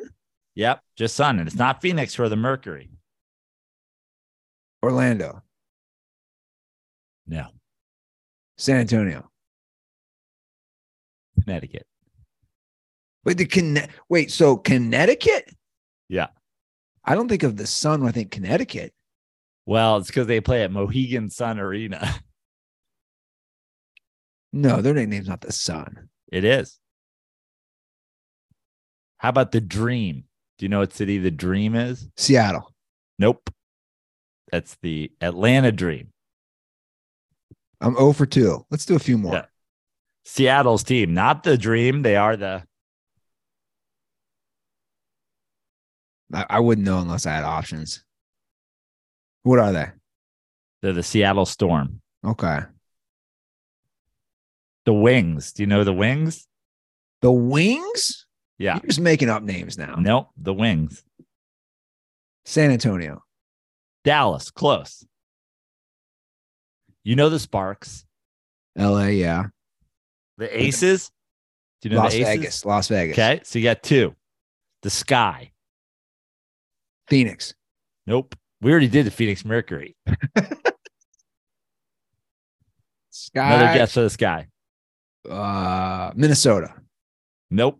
Yep, just sun. And it's not Phoenix or the Mercury. Orlando, No, San Antonio. Connecticut. Wait, the Conne- wait, so Connecticut? Yeah. I don't think of the Sun when I think Connecticut. Well, it's because they play at Mohegan Sun Arena. No, their nickname's not the Sun. It is. How about the Dream? Do you know what city the Dream is? Seattle. Nope. That's the Atlanta Dream. I'm 0 for 2. Let's do a few more. Yeah. Seattle's team, not the Dream. They are the I, I wouldn't know unless I had options. What are they? they're the Seattle Storm. Okay. The Wings. Do you know the Wings? The Wings? Yeah. You're just making up names now. Nope. The Wings. San Antonio. Dallas. Close. You know the Sparks. LA, yeah. The Aces. Do you know Las the Aces? Vegas. Las Vegas. Okay. So you got two. The Sky. Phoenix. Nope. We already did the Phoenix Mercury. Sky. Another guess for the Sky. Uh, Minnesota. Nope.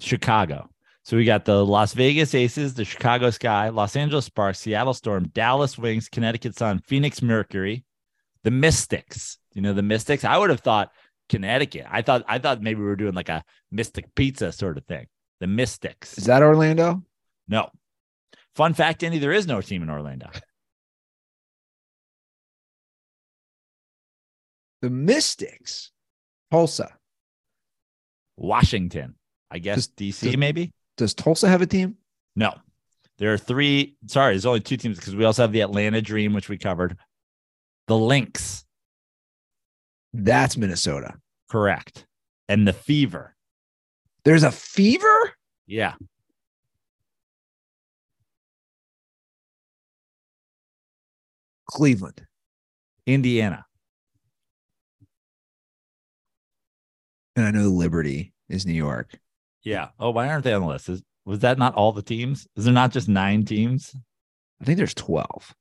Chicago. So we got the Las Vegas Aces, the Chicago Sky, Los Angeles Sparks, Seattle Storm, Dallas Wings, Connecticut Sun, Phoenix Mercury, the Mystics. You know the Mystics? I would have thought Connecticut. I thought I thought maybe we were doing like a Mystic Pizza sort of thing. The Mystics. Is that Orlando? No. Fun fact, Andy, there is no team in Orlando. The Mystics. Tulsa. Washington. I guess Does- DC does- maybe? Does Tulsa have a team? No. There are three. Sorry, there's only two teams because we also have the Atlanta Dream, which we covered. The Lynx, That's Minnesota. correct. And the Fever. There's a fever? Yeah. Cleveland. Indiana. And I know Liberty is New York. Yeah. Oh, why aren't they on the list? Is, was that not all the teams? Is there not just nine teams? I think there's 12.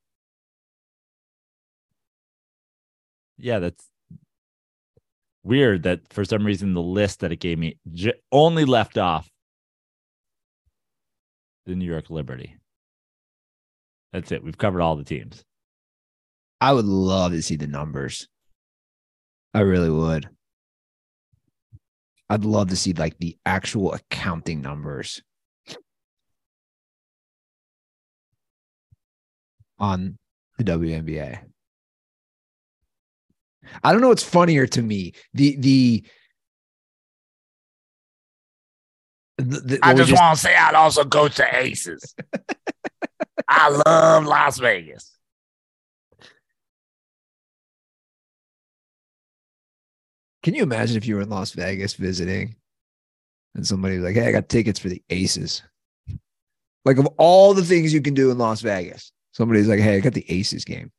Yeah, that's weird that for some reason the list that it gave me j- only left off the New York Liberty. That's it. We've covered all the teams. I would love to see the numbers. I really would. I'd love to see like the actual accounting numbers on the WNBA. I don't know what's funnier to me. The the, the, the- I we just, want to say I'd also coach the Aces. I love Las Vegas. Can you imagine if you were in Las Vegas visiting and somebody was like, Hey, I got tickets for the Aces? Like, of all the things you can do in Las Vegas, somebody's like, Hey, I got the Aces game.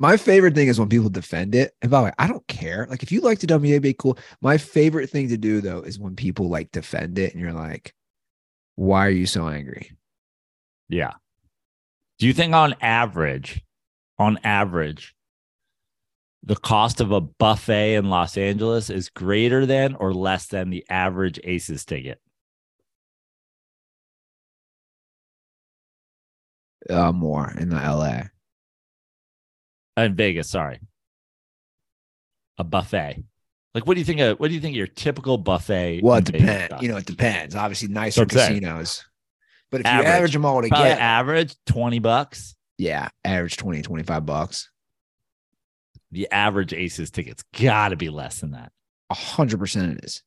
My favorite thing is when people defend it. And by the way, I don't care. Like, if you like the WNBA, cool. My favorite thing to do, though, is when people like defend it and you're like, Why are you so angry? Yeah. Do you think on average, on average, the cost of a buffet in Los Angeles is greater than or less than the average Aces ticket? Uh, more in the LA. In Vegas, sorry. A buffet. Like what do you think of what do you think your typical buffet? Well, it depends. You know, it depends. Obviously, nicer I'm saying. casinos. But if Average. you average them all together, average 20 bucks. yeah, average 20, 25 bucks. The average Aces ticket's gotta be less than that. A hundred percent it is.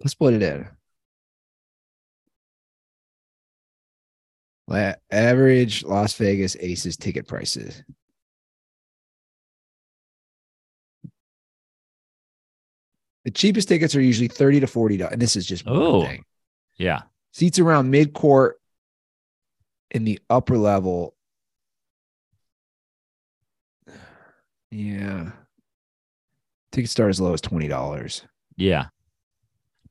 Let's split it in. La- Average Las Vegas Aces ticket prices. The cheapest tickets are usually 30 to 40 dollars. And this is just oh. Yeah. Seats around mid court in the upper level. Yeah. Tickets start as low as $20. Yeah.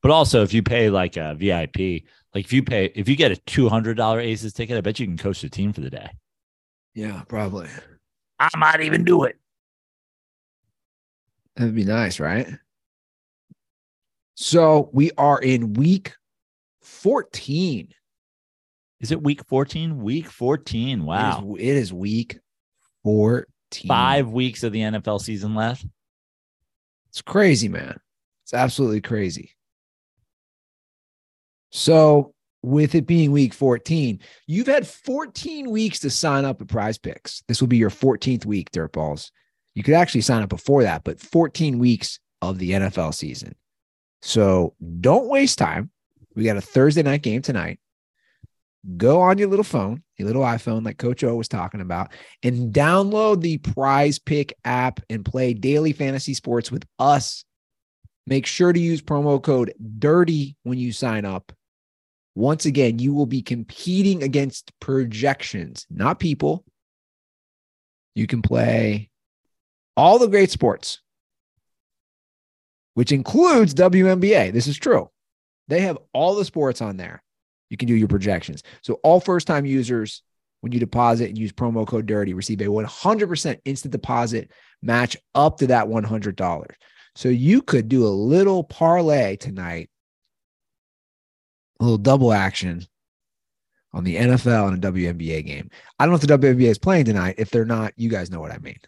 But also if you pay like a VIP, like if you pay if you get a two hundred dollar Aces ticket, I bet you can coach the team for the day. Yeah, probably. I might even do it. That'd be nice, right? So we are in week 14. Is it week 14? Week 14. Wow. It is, it is week 14. Five weeks of the NFL season left. It's crazy, man. It's absolutely crazy. So, with it being week 14, you've had 14 weeks to sign up at PrizePicks. This will be your 14th week, Dirtballs. You could actually sign up before that, but 14 weeks of the NFL season. So, don't waste time. We got a Thursday night game tonight. Go on your little phone, your little iPhone, like Coach O was talking about, and download the prize pick app and play daily fantasy sports with us. Make sure to use promo code DIRTY when you sign up. Once again, you will be competing against projections, not people. You can play all the great sports, which includes WNBA. This is true. They have all the sports on there. You can do your projections. So, all first time users, when you deposit and use promo code DIRTY, receive a 100% instant deposit match up to that $100. So, you could do a little parlay tonight, a little double action on the NFL and a WNBA game. I don't know if the WNBA is playing tonight. If they're not, you guys know what I mean.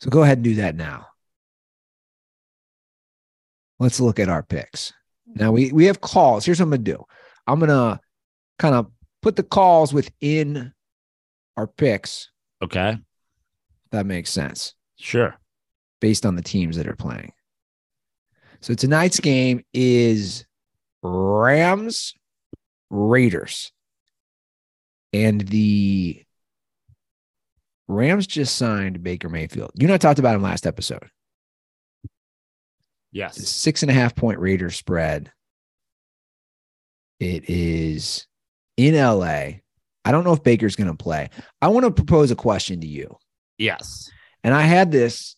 So, go ahead and do that now. Let's look at our picks. Now we we have calls. Here's what I'm gonna do. I'm gonna kind of put the calls within our picks. Okay. That makes sense Sure. based on the teams that are playing. So tonight's game is Rams Raiders. And the Rams just signed Baker Mayfield. You and I talked about him last episode. Yes. six and a half point Raiders spread. It is in LA. I don't know if Baker's going to play. I want to propose a question to you. Yes. And I had this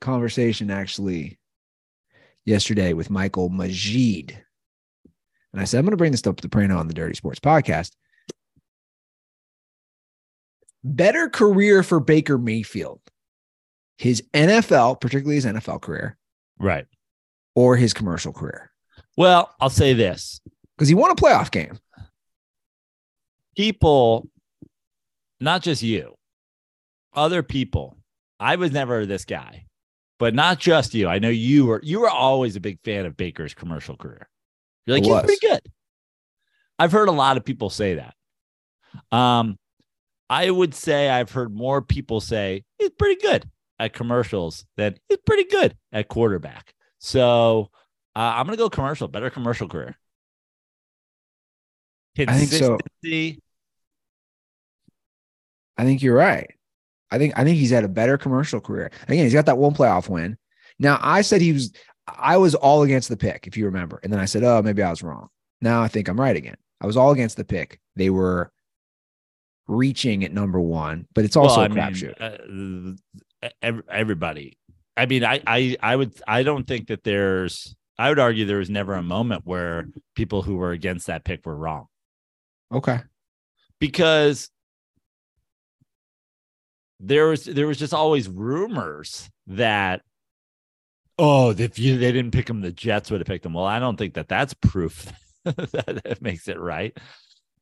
conversation actually yesterday with Michael Majid. And I said, I'm going to bring this up to Prano on the Dirty Sports podcast. Better career for Baker Mayfield, his NFL, particularly his NFL career, Right. or his commercial career? Well, I'll say this. Because he won a playoff game. people, not just you, other people. I was never this guy, but not just you. I know you were you were always a big fan of Baker's commercial career. You're like, he's pretty good. I've heard a lot of people say that. Um, I would say I've heard more people say he's pretty good at commercials than he's pretty good at quarterback. So uh, I'm gonna go commercial, better commercial career. I think so. Consistency, I think you're right. I think I think he's had a better commercial career. Again, he's got that one playoff win. Now I said he was I was all against the pick, if you remember. And then I said, oh, maybe I was wrong. Now I think I'm right again. I was all against the pick. They were reaching at number one, but it's also Well, a crapshoot. uh, everybody. I mean, I, I, I would, I don't think that there's. I would argue there was never a moment where people who were against that pick were wrong okay. because there was there was just always rumors that oh if you they didn't pick him the Jets would have picked him. Well, I don't think that that's proof that it makes it right.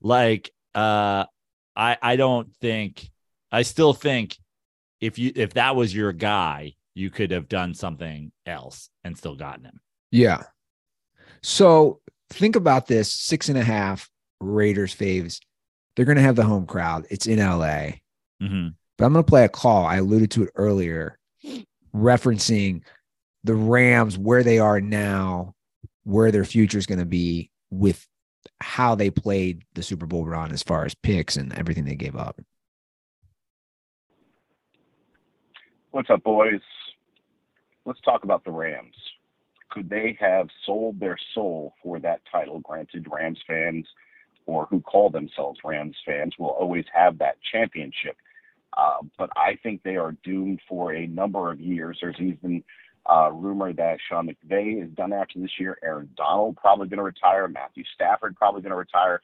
Like uh I I don't think I still think if you if that was your guy, you could have done something else and still gotten him. Yeah. So think about this six and a half Raiders faves. They're going to have the home crowd. It's in LA. Mm-hmm. But I'm going to play a call. I alluded to it earlier, referencing the Rams, where they are now, where their future is going to be with how they played the Super Bowl run as far as picks and everything they gave up. What's up, boys? Let's talk about the Rams. Could they have sold their soul for that title? Granted, Rams fans or who call themselves Rams fans will always have that championship. Uh, but I think they are doomed for a number of years. There's even uh, rumor that Sean McVay is done after this year. Aaron Donald probably going to retire. Matthew Stafford probably going to retire.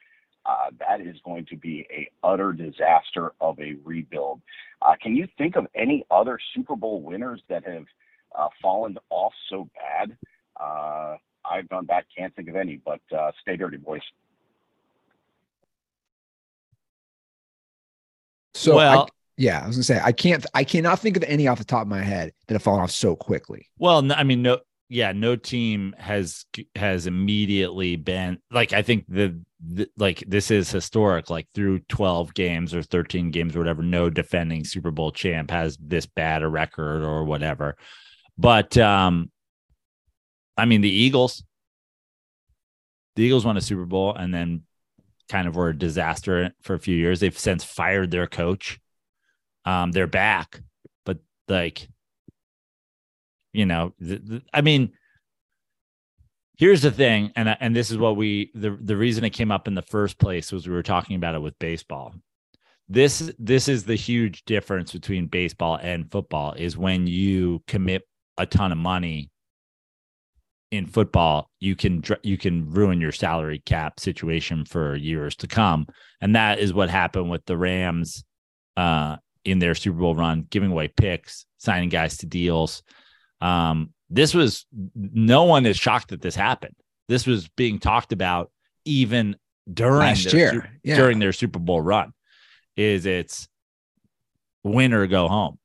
Uh, that is going to be a utter disaster of a rebuild. Uh, can you think of any other Super Bowl winners that have uh, fallen off so bad? Uh, I've gone back, can't think of any, but uh, stay dirty, boys. So, I- yeah, I was going to say, I can't, I cannot think of any off the top of my head that have fallen off so quickly. Well, I mean, no, yeah, no team has has immediately been like. I think the, the like this is historic. Like through twelve games or thirteen games or whatever, no defending Super Bowl champ has this bad a record or whatever. But um, I mean, the Eagles, the Eagles won a Super Bowl and then kind of were a disaster for a few years. They've since fired their coach. Um, they're back, but like you know i mean here's the thing and and this is what we the the reason it came up in the first place was we were talking about it with baseball. This this is the huge difference between baseball and football is when you commit a ton of money in football you can you can ruin your salary cap situation for years to come. And that is what happened with the rams uh in their super bowl run giving away picks signing guys to deals um, this was no one is shocked that this happened. This was being talked about even during Last their year, yeah. during their Super Bowl run. Is it's win or go home.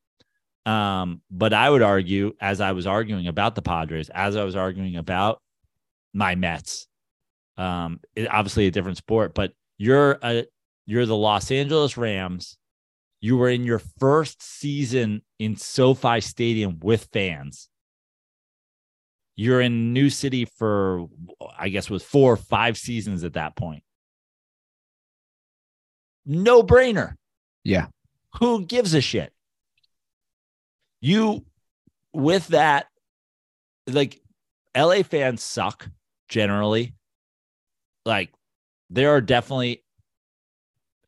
Um, but I would argue, as I was arguing about the Padres, as I was arguing about my Mets, um, it, obviously a different sport, but you're a you're the Los Angeles Rams. You were in your first season in SoFi Stadium with fans. You're in New City for, I guess, was four or five seasons at that point. No brainer. Yeah. Who gives a shit? You, with that, like LA fans suck generally. Like, there are definitely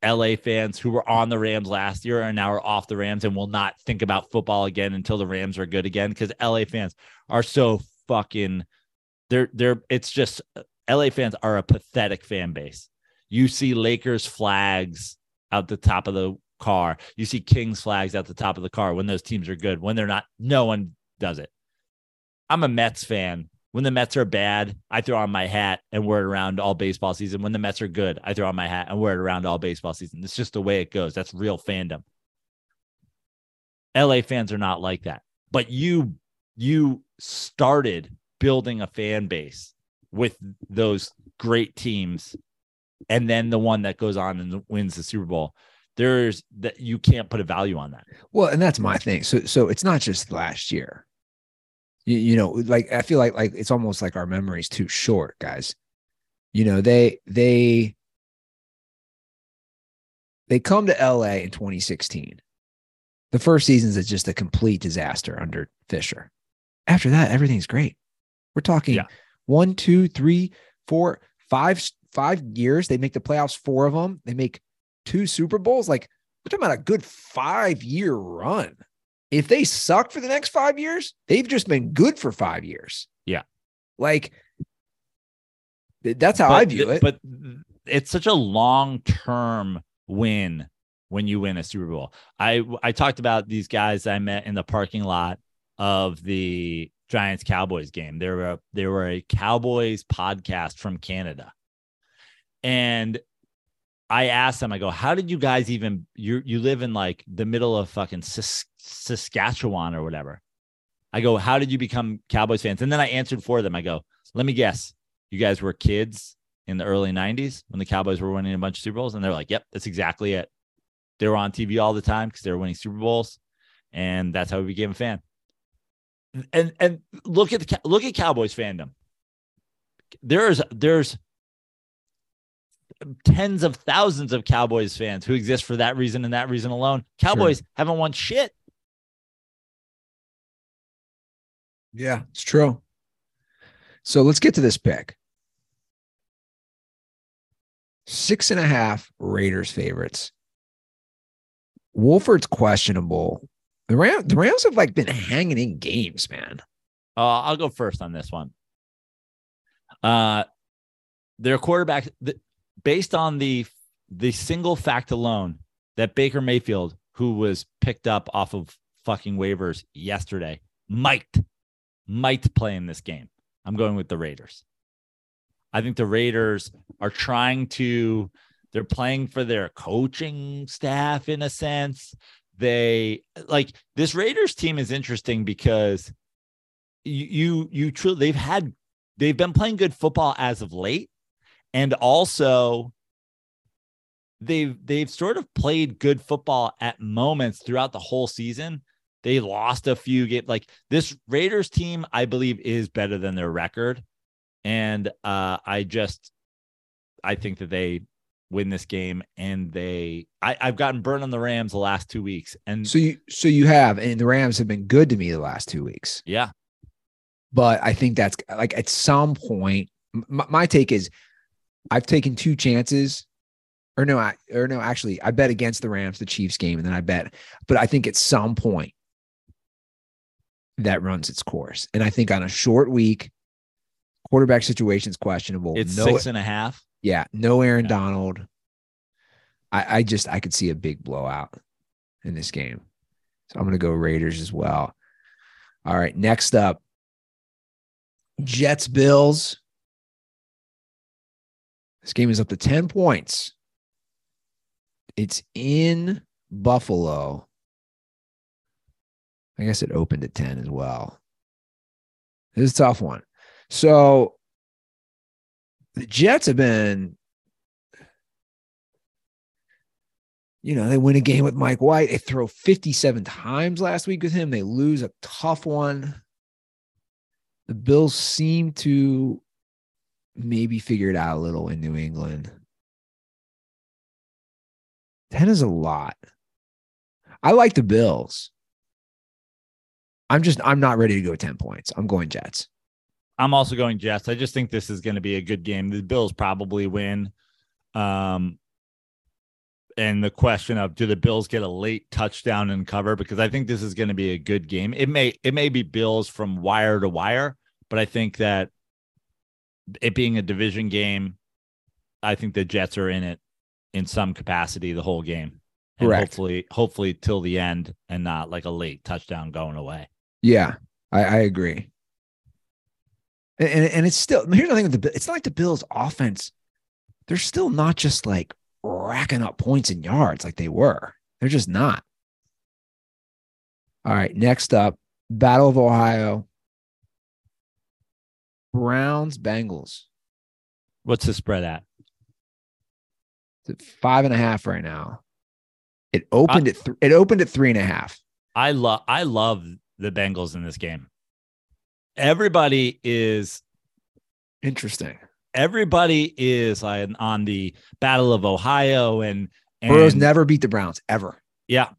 LA fans who were on the Rams last year and now are off the Rams and will not think about football again until the Rams are good again because LA fans are so fucking they're they're it's just LA fans are a pathetic fan base. You see Lakers flags out the top of the car. You see Kings flags at the top of the car when those teams are good. When they're not, no one does it. I'm a Mets fan When the Mets are bad, I throw on my hat and wear it around all baseball season. When the Mets are good, I throw on my hat and wear it around all baseball season. It's just the way it goes. That's real fandom. LA fans are not like that. But you you started building a fan base with those great teams and then the one that goes on and wins the Super Bowl. There's that you can't put a value on that. Well, and that's my thing. So so it's not just last year. You, you know, like I feel like like it's almost like our memory's too short, guys. You know, they they they come to LA in 2016. The first season's is just a complete disaster under Fisher. After that, everything's great. We're talking Yeah. one, two, three, four, five, five years. They make the playoffs, four of them. They make two Super Bowls. Like we're talking about a good five year run. If they suck for the next five years, they've just been good for five years. Yeah. Like that's how I view it. But it's such a long term win when you win a Super Bowl. I I talked about these guys I met in the parking lot of the Giants Cowboys game. They were a, they were a Cowboys podcast from Canada, and I asked them. I go, "How did you guys even? You you live in like the middle of fucking Sas- Saskatchewan or whatever." I go, "How did you become Cowboys fans?" And then I answered for them. I go, "Let me guess. You guys were kids in the early 90s when the Cowboys were winning a bunch of Super Bowls. And they're like, yep, that's exactly it. They were on TV all the time because they were winning Super Bowls. And that's how we became a fan. And and look at the look at Cowboys fandom. There's there's tens of thousands of Cowboys fans who exist for that reason and that reason alone. Cowboys haven't won shit. Yeah, it's true. So let's get to this pick. Six and a half Raiders favorites. Wolford's questionable. The Rams, the Rams have like been hanging in games, man. Uh, I'll go first on this one. Uh, their quarterback, the, based on the the single fact alone that Baker Mayfield, who was picked up off of fucking waivers yesterday, might might play in this game. I'm going with the Raiders. I think the Raiders are trying to. They're playing for their coaching staff in a sense. They like this Raiders team is interesting because you you, you truly they've had they've been playing good football as of late and also they've they've sort of played good football at moments throughout the whole season they lost a few games like this raiders team i believe is better than their record and uh i just i think that they win this game and they I, i've gotten burned on the rams the last two weeks and So you so you have, and the Rams have been good to me the last two weeks. yeah But I think that's like at some point, m- my, take is I've taken two chances. Or no, I or no, actually, I bet against the Rams, the Chiefs game, and then I bet, but I think at some point that runs its course. And I think on a short week, quarterback situation is questionable. it's no, six and a half yeah, no Aaron Yeah. Donald. I, I just I could see a big blowout in this game. So I'm gonna go Raiders as well. All right, next up. Jets Bills. This game is up to 10 points. It's in Buffalo. I guess it opened at 10 as well. This is a tough one. So the Jets have been, you know, they win a game with Mike White. They throw 57 times last week with him. They lose a tough one. The Bills seem to maybe figure it out a little in New England. 10 is a lot. I like the Bills. I'm just, I'm not ready to go 10 points. I'm going Jets. I'm also going Jets. I just think this is going to be a good game. The Bills probably win. Um, and the question of do the Bills get a late touchdown and cover? Because I think this is going to be a good game. It may it may be Bills from wire to wire, but I think that it being a division game, I think the Jets are in it in some capacity the whole game. And Correct. hopefully, hopefully till the end and not like a late touchdown going away. Yeah, I, I agree. And, and, and it's still here's the thing with the it's not like the Bills offense, they're still not just like racking up points and yards like they were. They're just not. All right, next up, Battle of Ohio. Browns, Bengals. What's the spread at? It's at five and a half right now. It opened at th- it opened at three and a half. I love I love the Bengals in this game. Everybody is Interesting. everybody is on the Battle of Ohio and, and Burrow's never beat the Browns ever. yeah.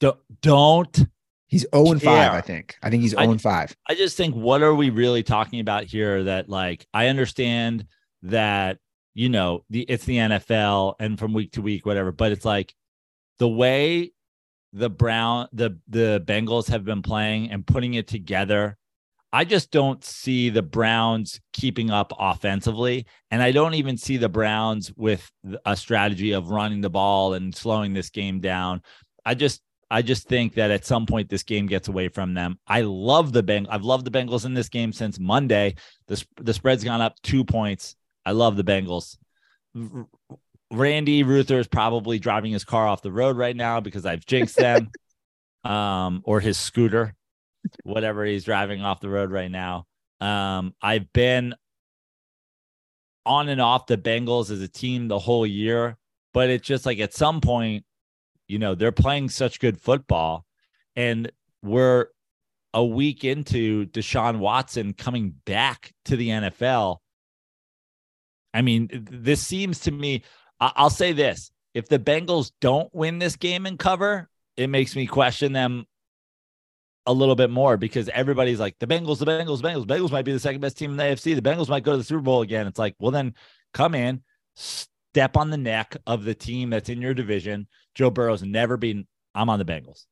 Don't don't He's 0 and 5, I think. I think he's I- 0 and 5. I just think what are we really talking about here that like I understand that you know the it's the NFL and from week to week whatever but it's like the way the brown the the Bengals have been playing and putting it together I just don't see the Browns keeping up offensively and I don't even see the Browns with a strategy of running the ball and slowing this game down I just I just think that at some point this game gets away from them. I love the Beng. I've loved the Bengals in this game since Monday. The sp- the spread's gone up two points. I love the Bengals. Randy Ruther is probably driving his car off the road right now because I've jinxed them, um, or his scooter, whatever he's driving off the road right now. Um, I've been on and off the Bengals as a team the whole year, but it's just like at some point you know they're playing such good football and we're a week into Deshaun Watson coming back to the NFL. I mean, this seems to me, I'll say this if the Bengals don't win this game and cover, it makes me question them a little bit more because everybody's like, the Bengals, the Bengals, the Bengals, Bengals might be the second best team in the AFC. The Bengals might go to the Super Bowl again. It's like, well, then come in, step on the neck of the team that's in your division. Joe Burrow's never been, I'm on the Bengals.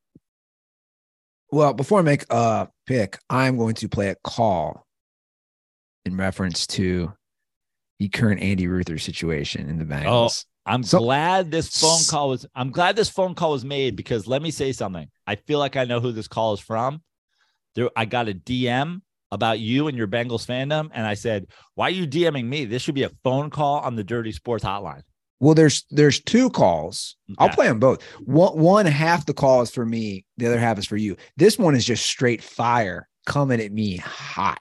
Well, before I make a pick, I'm going to play a call in reference to the current Andy Ruther situation in the Bengals. Oh, I'm So- glad this phone call was I'm glad this phone call was made because let me say something. I feel like I know who this call is from. There I got a DM about you and your Bengals fandom and I said, "Why are you DMing me? This should be a phone call on the Dirty Sports hotline." Well, there's there's two calls. I'll play them both. One one half the call is for me, the other half is for you. This one is just straight fire coming at me hot.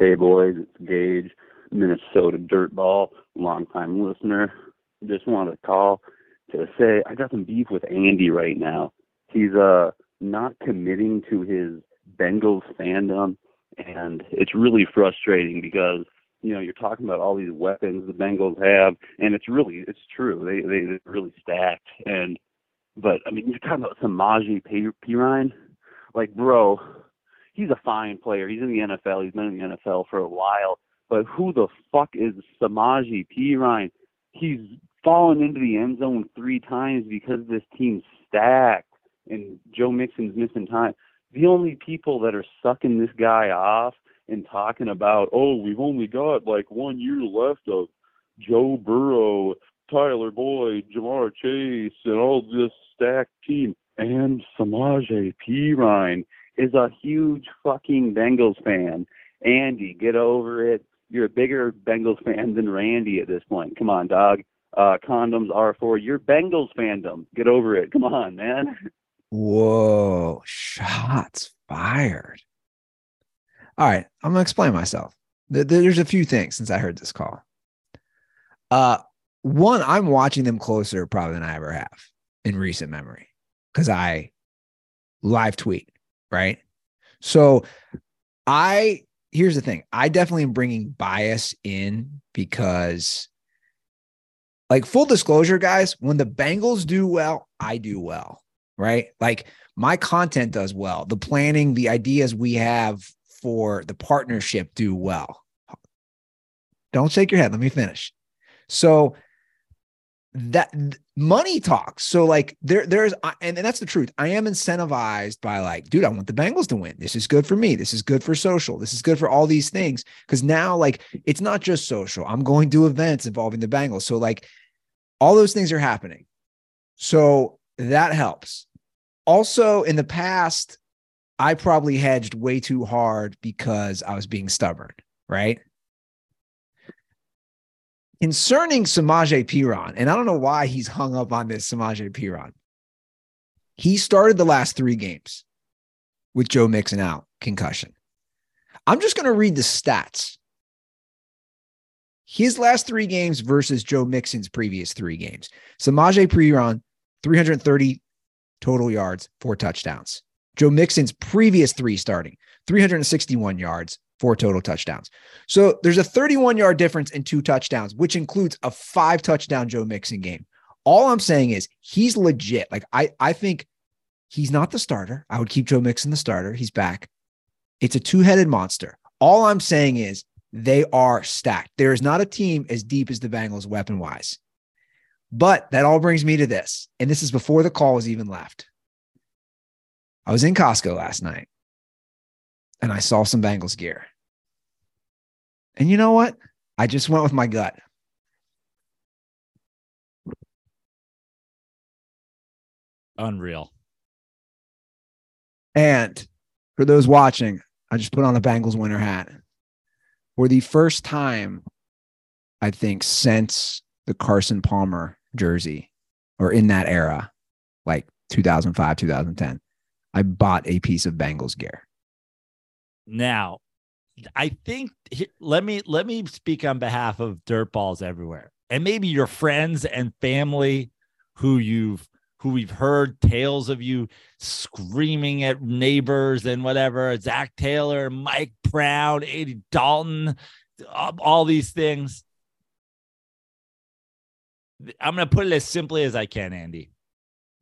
Hey boys, it's Gage, Minnesota Dirtball, longtime listener. Just wanted to call to say I got some beef with Andy right now. He's uh not committing to his Bengals fandom, and it's really frustrating because you know you're talking about all these weapons the Bengals have, and it's really it's true they they they're really stacked. And but I mean you're talking about Samaje P- Perine, like bro, he's a fine player. He's in the NFL. He's been in the NFL for a while. But who the fuck is Samaji P. Ryan? He's fallen into the end zone three times because this team's stacked and Joe Mixon's missing time. The only people that are sucking this guy off and talking about, oh, we've only got like one year left of Joe Burrow, Tyler Boyd, Ja'Marr Chase, and all this stacked team, and Samaje P. Is a huge fucking Bengals fan. Andy, get over it. You're a bigger Bengals fan than Randy at this point. Come on, dog. Uh, condoms are for your Bengals fandom. Get over it. Come on, man. Whoa, shots fired. All right, I'm gonna explain myself. There's a few things since I heard this call. Uh, one, I'm watching them closer probably than I ever have in recent memory because I live tweet, right? So I here's the thing. I definitely am bringing bias in because like full disclosure guys, when the Bengals do well, I do well, right? Like my content does well. The planning, the ideas we have for the partnership do well. Don't shake your head. Let me finish. So that th- money talks. So like there, there's, and, and that's the truth. I am incentivized by like, dude, I want the Bengals to win. This is good for me. This is good for social. This is good for all these things. Cause now like it's not just social. I'm going to events involving the Bengals. So like all those things are happening. So that helps. also in the past, I probably hedged way too hard because I was being stubborn, right? Concerning Samaje Perine, and I don't know why he's hung up on this Samaje Perine. He started the last three games with Joe Mixon out, concussion. I'm just going to read the stats. His last three games versus Joe Mixon's previous three games. Samaje Perine, 330 total yards, four touchdowns. Joe Mixon's previous three starting, 361 yards, four total touchdowns. So there's a 31 yard difference in two touchdowns, which includes a five touchdown Joe Mixon game. All I'm saying is he's legit. Like I, I think he's not the starter. I would keep Joe Mixon the starter. He's back. It's a two headed monster. All I'm saying is they are stacked. There is not a team as deep as the Bengals weapon wise. But that all brings me to this. And this is before the call was even left. I was in Costco last night and I saw some Bengals gear. And you know what? I just went with my gut. Unreal. And for those watching, I just put on a Bengals winter hat. For the first time, I think, since the Carson Palmer jersey or in that era, like 2005, 2010, I bought a piece of Bengals gear. Now, I think let me let me speak on behalf of dirtballs everywhere, and maybe your friends and family who you've who we've heard tales of you screaming at neighbors and whatever. Zac Taylor, Mike Brown, Andy Dalton, all these things. I'm going to put it as simply as I can, Andy.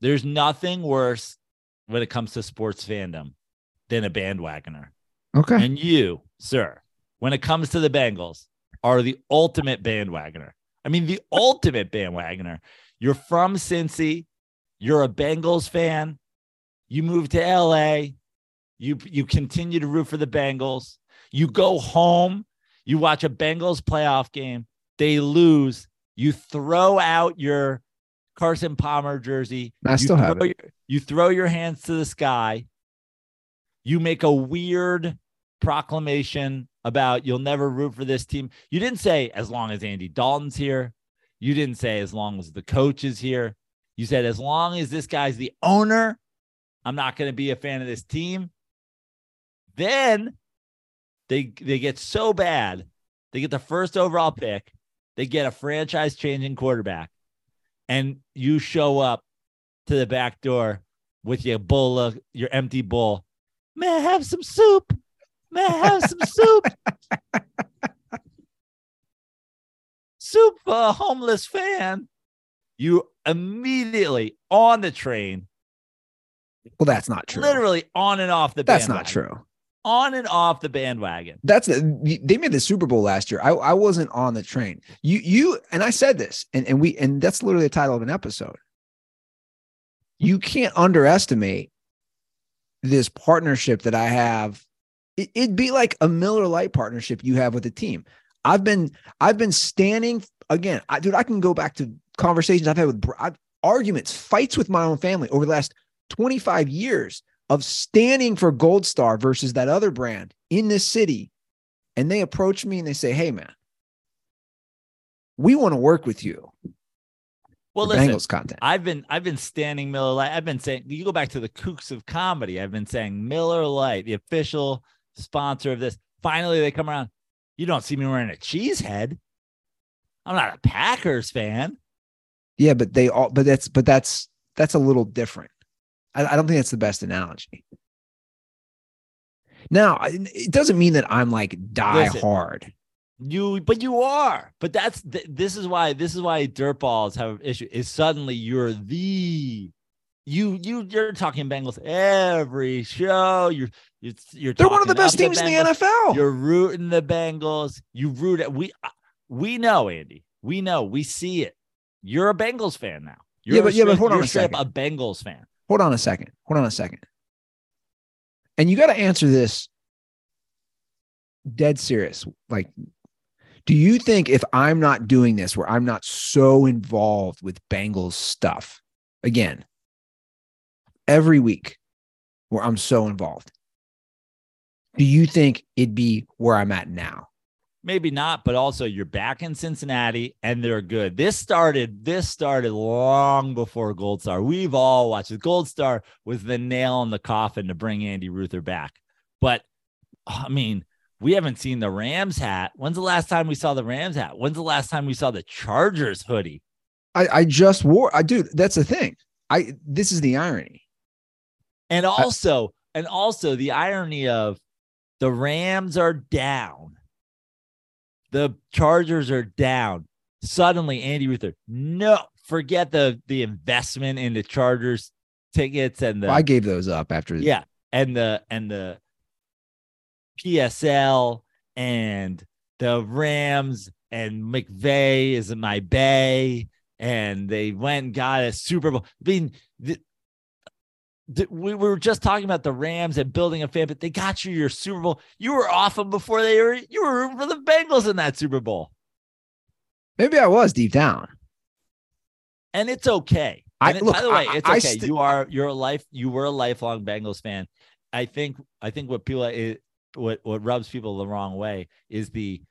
There's nothing worse when it comes to sports fandom than a bandwagoner. Okay. And you, sir, when it comes to the Bengals, are the ultimate bandwagoner. I mean, the ultimate bandwagoner. You're from Cincy. You're a Bengals fan. You move to LA. You you continue to root for the Bengals. You go home. You watch a Bengals playoff game. They lose. You throw out your Carson Palmer jersey. I you still have it. Your, you throw your hands to the sky. You make a weird proclamation about you'll never root for this team. You didn't say as long as Andy Dalton's here. You didn't say as long as the coach is here. You said as long as this guy's the owner, I'm not going to be a fan of this team. Then they they get so bad. They get the first overall pick. They get a franchise changing quarterback. And you show up to the back door with your bowl of your empty bowl. May I have some soup? May I have some soup? soup for a homeless fan. You immediately on the train, Well, that's not true. literally on and off the bandwagon. That's bandwagon. not true. On and off the bandwagon. That's the, they made the Super Bowl last year. I, I wasn't on the train. You you and I said this, and, and we and that's literally the title of an episode. You can't underestimate this partnership that I have. It, it'd be like a Miller Lite partnership you have with a team. I've been I've been standing again, I, dude. I can go back to conversations I've had with I've, arguments, fights with my own family over the last 25 years of standing for Gold Star versus that other brand in this city. And they approach me and they say, Hey, man, we want to work with you. Well, listen, Bengals content. I've been I've been standing Miller Lite. I've been saying you go back to the Kooks of comedy. I've been saying Miller Lite, the official sponsor of this. Finally, they come around. You don't see me wearing a cheese head. I'm not a Packers fan. yeah, but they all, but that's, but that's, that's a little different. I, I don't think that's the best analogy. Now, it doesn't mean that I'm like die Listen. hard. You, but you are. But that's th- this is why this is why dirtballs have an issue. Is suddenly you're the you you you're talking Bengals every show. You're you're, you're They're one of the best teams in the NFL. You're rooting the Bengals. You root it. We uh, we know, Andy. We know. We see it. You're a Bengals fan now. You're Yeah, but- yeah, but hold on a second. a Bengals fan. Hold on a second. Hold on a second. And you got to answer this dead serious. Like, do you think if I'm not doing this, where I'm not so involved with Bengals stuff, again, every week where I'm so involved. Do you think it'd be where I'm at now? maybe not, but also you're back in Cincinnati and they're good. This started, this started long before Gold Star. We've all watched it. Gold Star was the nail in the coffin to bring Andy Ruther back. But I mean, we haven't seen the Rams hat. When's the last time we saw the Rams hat? When's the last time we saw the Chargers hoodie? I, I just wore I do that's the thing. I this is the irony. And also, and also the irony of the Rams are down the Chargers are down. Suddenly, Andy Ruther, no, forget the the investment in the Chargers tickets and the I gave those up after yeah, and the and the PSL and the Rams and McVay is in my bay, and they went and got a Super Bowl. I mean, the, we were just talking about the Rams and building a fan, but they got you your Super Bowl. You were off them before they were. You were rooting for the Bengals in that Super Bowl, maybe I was deep down. and it's okay. I- And it- look, by the way, it's I okay. st- you are you're a life. You were a lifelong Bengals fan. I think. I think what people it, what what rubs people the wrong way is the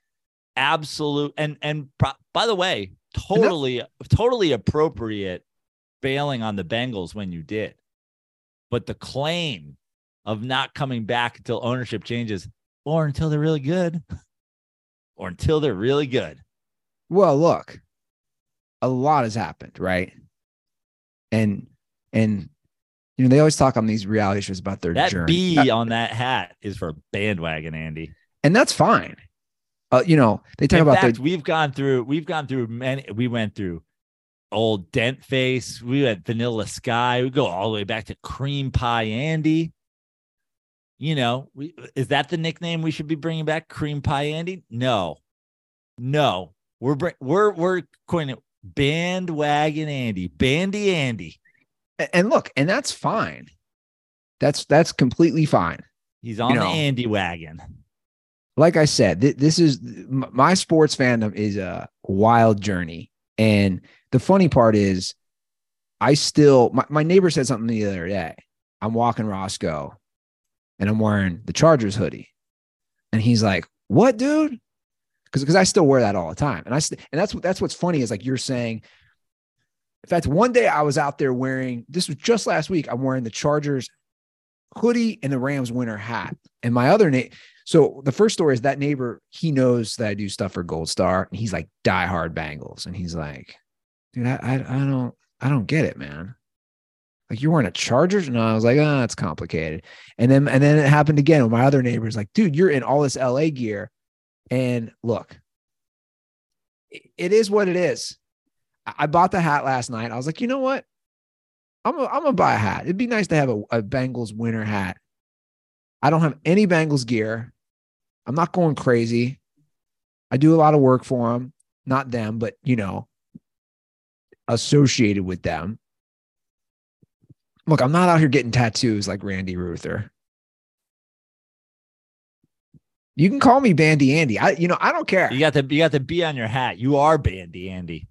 absolute and and pro, by the way, totally totally appropriate bailing on the Bengals when you did, but the claim of not coming back until ownership changes or until they're really good, or until they're really good. Well, look, a lot has happened, right? And and you know they always talk on these reality shows about their That journey, B on that hat is for bandwagon, Andy. and that's fine. Uh, you know they talk In about fact, the we've gone through we've gone through many we went through old dent face, we went vanilla sky, we go all the way back to cream pie Andy. You know, we, is that the nickname we should be bringing back? Cream pie Andy? No, no, we're we're we're coining it bandwagon Andy, bandy Andy. and look, and that's fine. That's that's completely fine. He's on know. the Andy wagon. like I said, th- this is my sports fandom is a wild journey. And the funny part is, I still, my, my neighbor said something the other day. I'm walking Roscoe and I'm wearing the Chargers hoodie. And he's like, What, dude? Because because I still wear that all the time. And I st- and that's what that's what's funny is like you're saying. In fact, one day I was out there wearing this was just last week. I'm wearing the Chargers hoodie and the Rams winter hat. And my other name, so the first story is that neighbor, he knows that I do stuff for Gold Star, and he's like diehard Bengals. And he's like, dude, I, I, I don't, I don't get it, man. Like you're wearing a Chargers, and I was like, ah, it's complicated. And then, and then it happened again with my other neighbors. Like, dude, you're in all this LA gear, and look, it- is what it is. I bought the hat last night. I was like, you know what? I'm I'm gonna buy a hat. It'd be nice to have a, a Bengals winter hat. I don't have any Bengals gear. I'm not going crazy. I do a lot of work for them, not them, but you know, associated with them. Look, I'm not out here getting tattoos like Randy Ruther. You can call me Bandy Andy. I, you know, I don't care. You got the you got the B on your hat. You are Bandy Andy.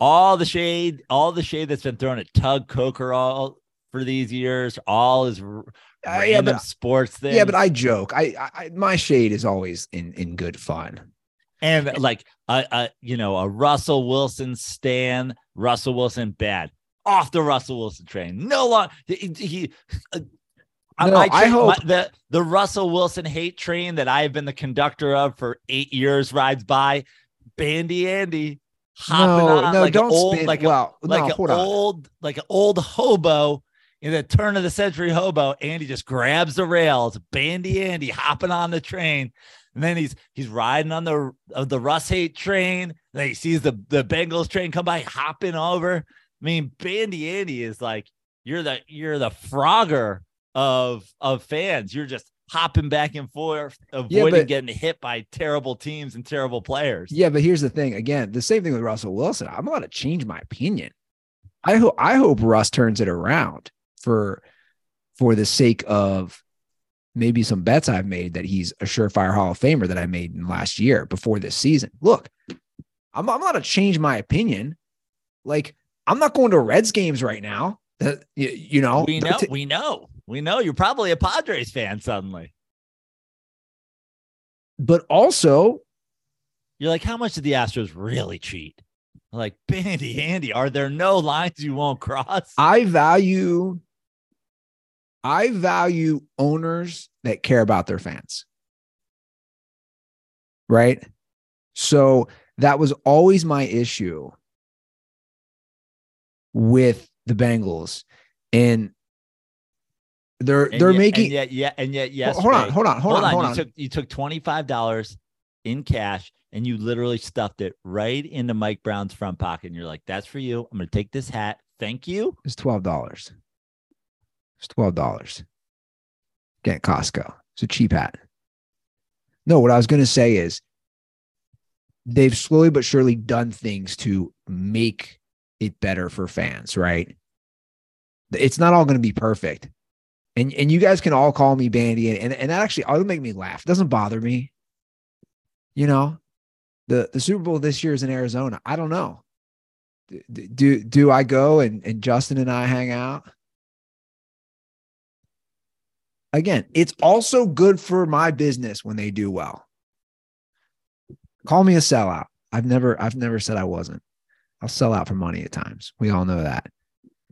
All the shade, all the shade that's been thrown at Tug Coker all for these years, all is r- Uh, yeah, random but sports things. yeah, but I joke. I, I, I my shade is always in in good fun. And like a, a you know a Russell Wilson stan, Russell Wilson bad off the Russell Wilson train. No long he. he uh, No, I train- hope- my- the the Russell Wilson hate train that I have been the conductor of for eight years rides by. Bandy Andy hopping No, on no, like don't an old, spin. like well, a, like no, an hold on. old like an old hobo in the turn of the century hobo. Andy just grabs the rails. Bandy Andy hopping on the train. And then he's he's riding on the of the Russ hate train. Then he sees the the Bengals train come by, hopping over. I mean, Bandy Andy is like you're the you're the Frogger of of fans. You're just hopping back and forth, avoiding but- getting hit by terrible teams and terrible players. Yeah, but here's the thing. Again, the same thing with Russell Wilson. I'm allowed to change my opinion. I hope I hope Russ turns it around for for the sake of maybe some bets I've made that he's a surefire Hall of Famer that I made in last year before this season. Look, I'm, I'm allowed to change my opinion. Like I'm not going to Reds games right now. Uh, that you, you know, we know, we know, we know. You're probably a Padres fan suddenly. but also You're like, how much did the Astros really cheat? Like, Bandy, Andy, are there no lines you won't cross? I value I value owners that care about their fans. Right? So that was always my issue with the Bengals and they're And they're yet- making and yet, yeah, and yet, yes. hold on, hold on, hold, on, hold you on. took you took twenty five dollars in cash and you literally stuffed it right into Mike Brown's front pocket. And you're like, "That's for you. I'm gonna take this hat. Thank you." It's twelve dollars. It's twelve dollars. Get Costco. It's a cheap hat. No, what I was going to say is they've slowly but surely done things to make it better for fans, right? It's not all going to be perfect. And and you guys can all call me Bandy, and, and that actually it'll make me laugh. It doesn't bother me. You know, the the Super Bowl this year is in Arizona. I don't know. D- Do do I go and, and Justin and I hang out? Again, it's also good for my business when they do well. Call me a sellout. I've never I've never said I wasn't. I'll sell out for money at times. We all know that.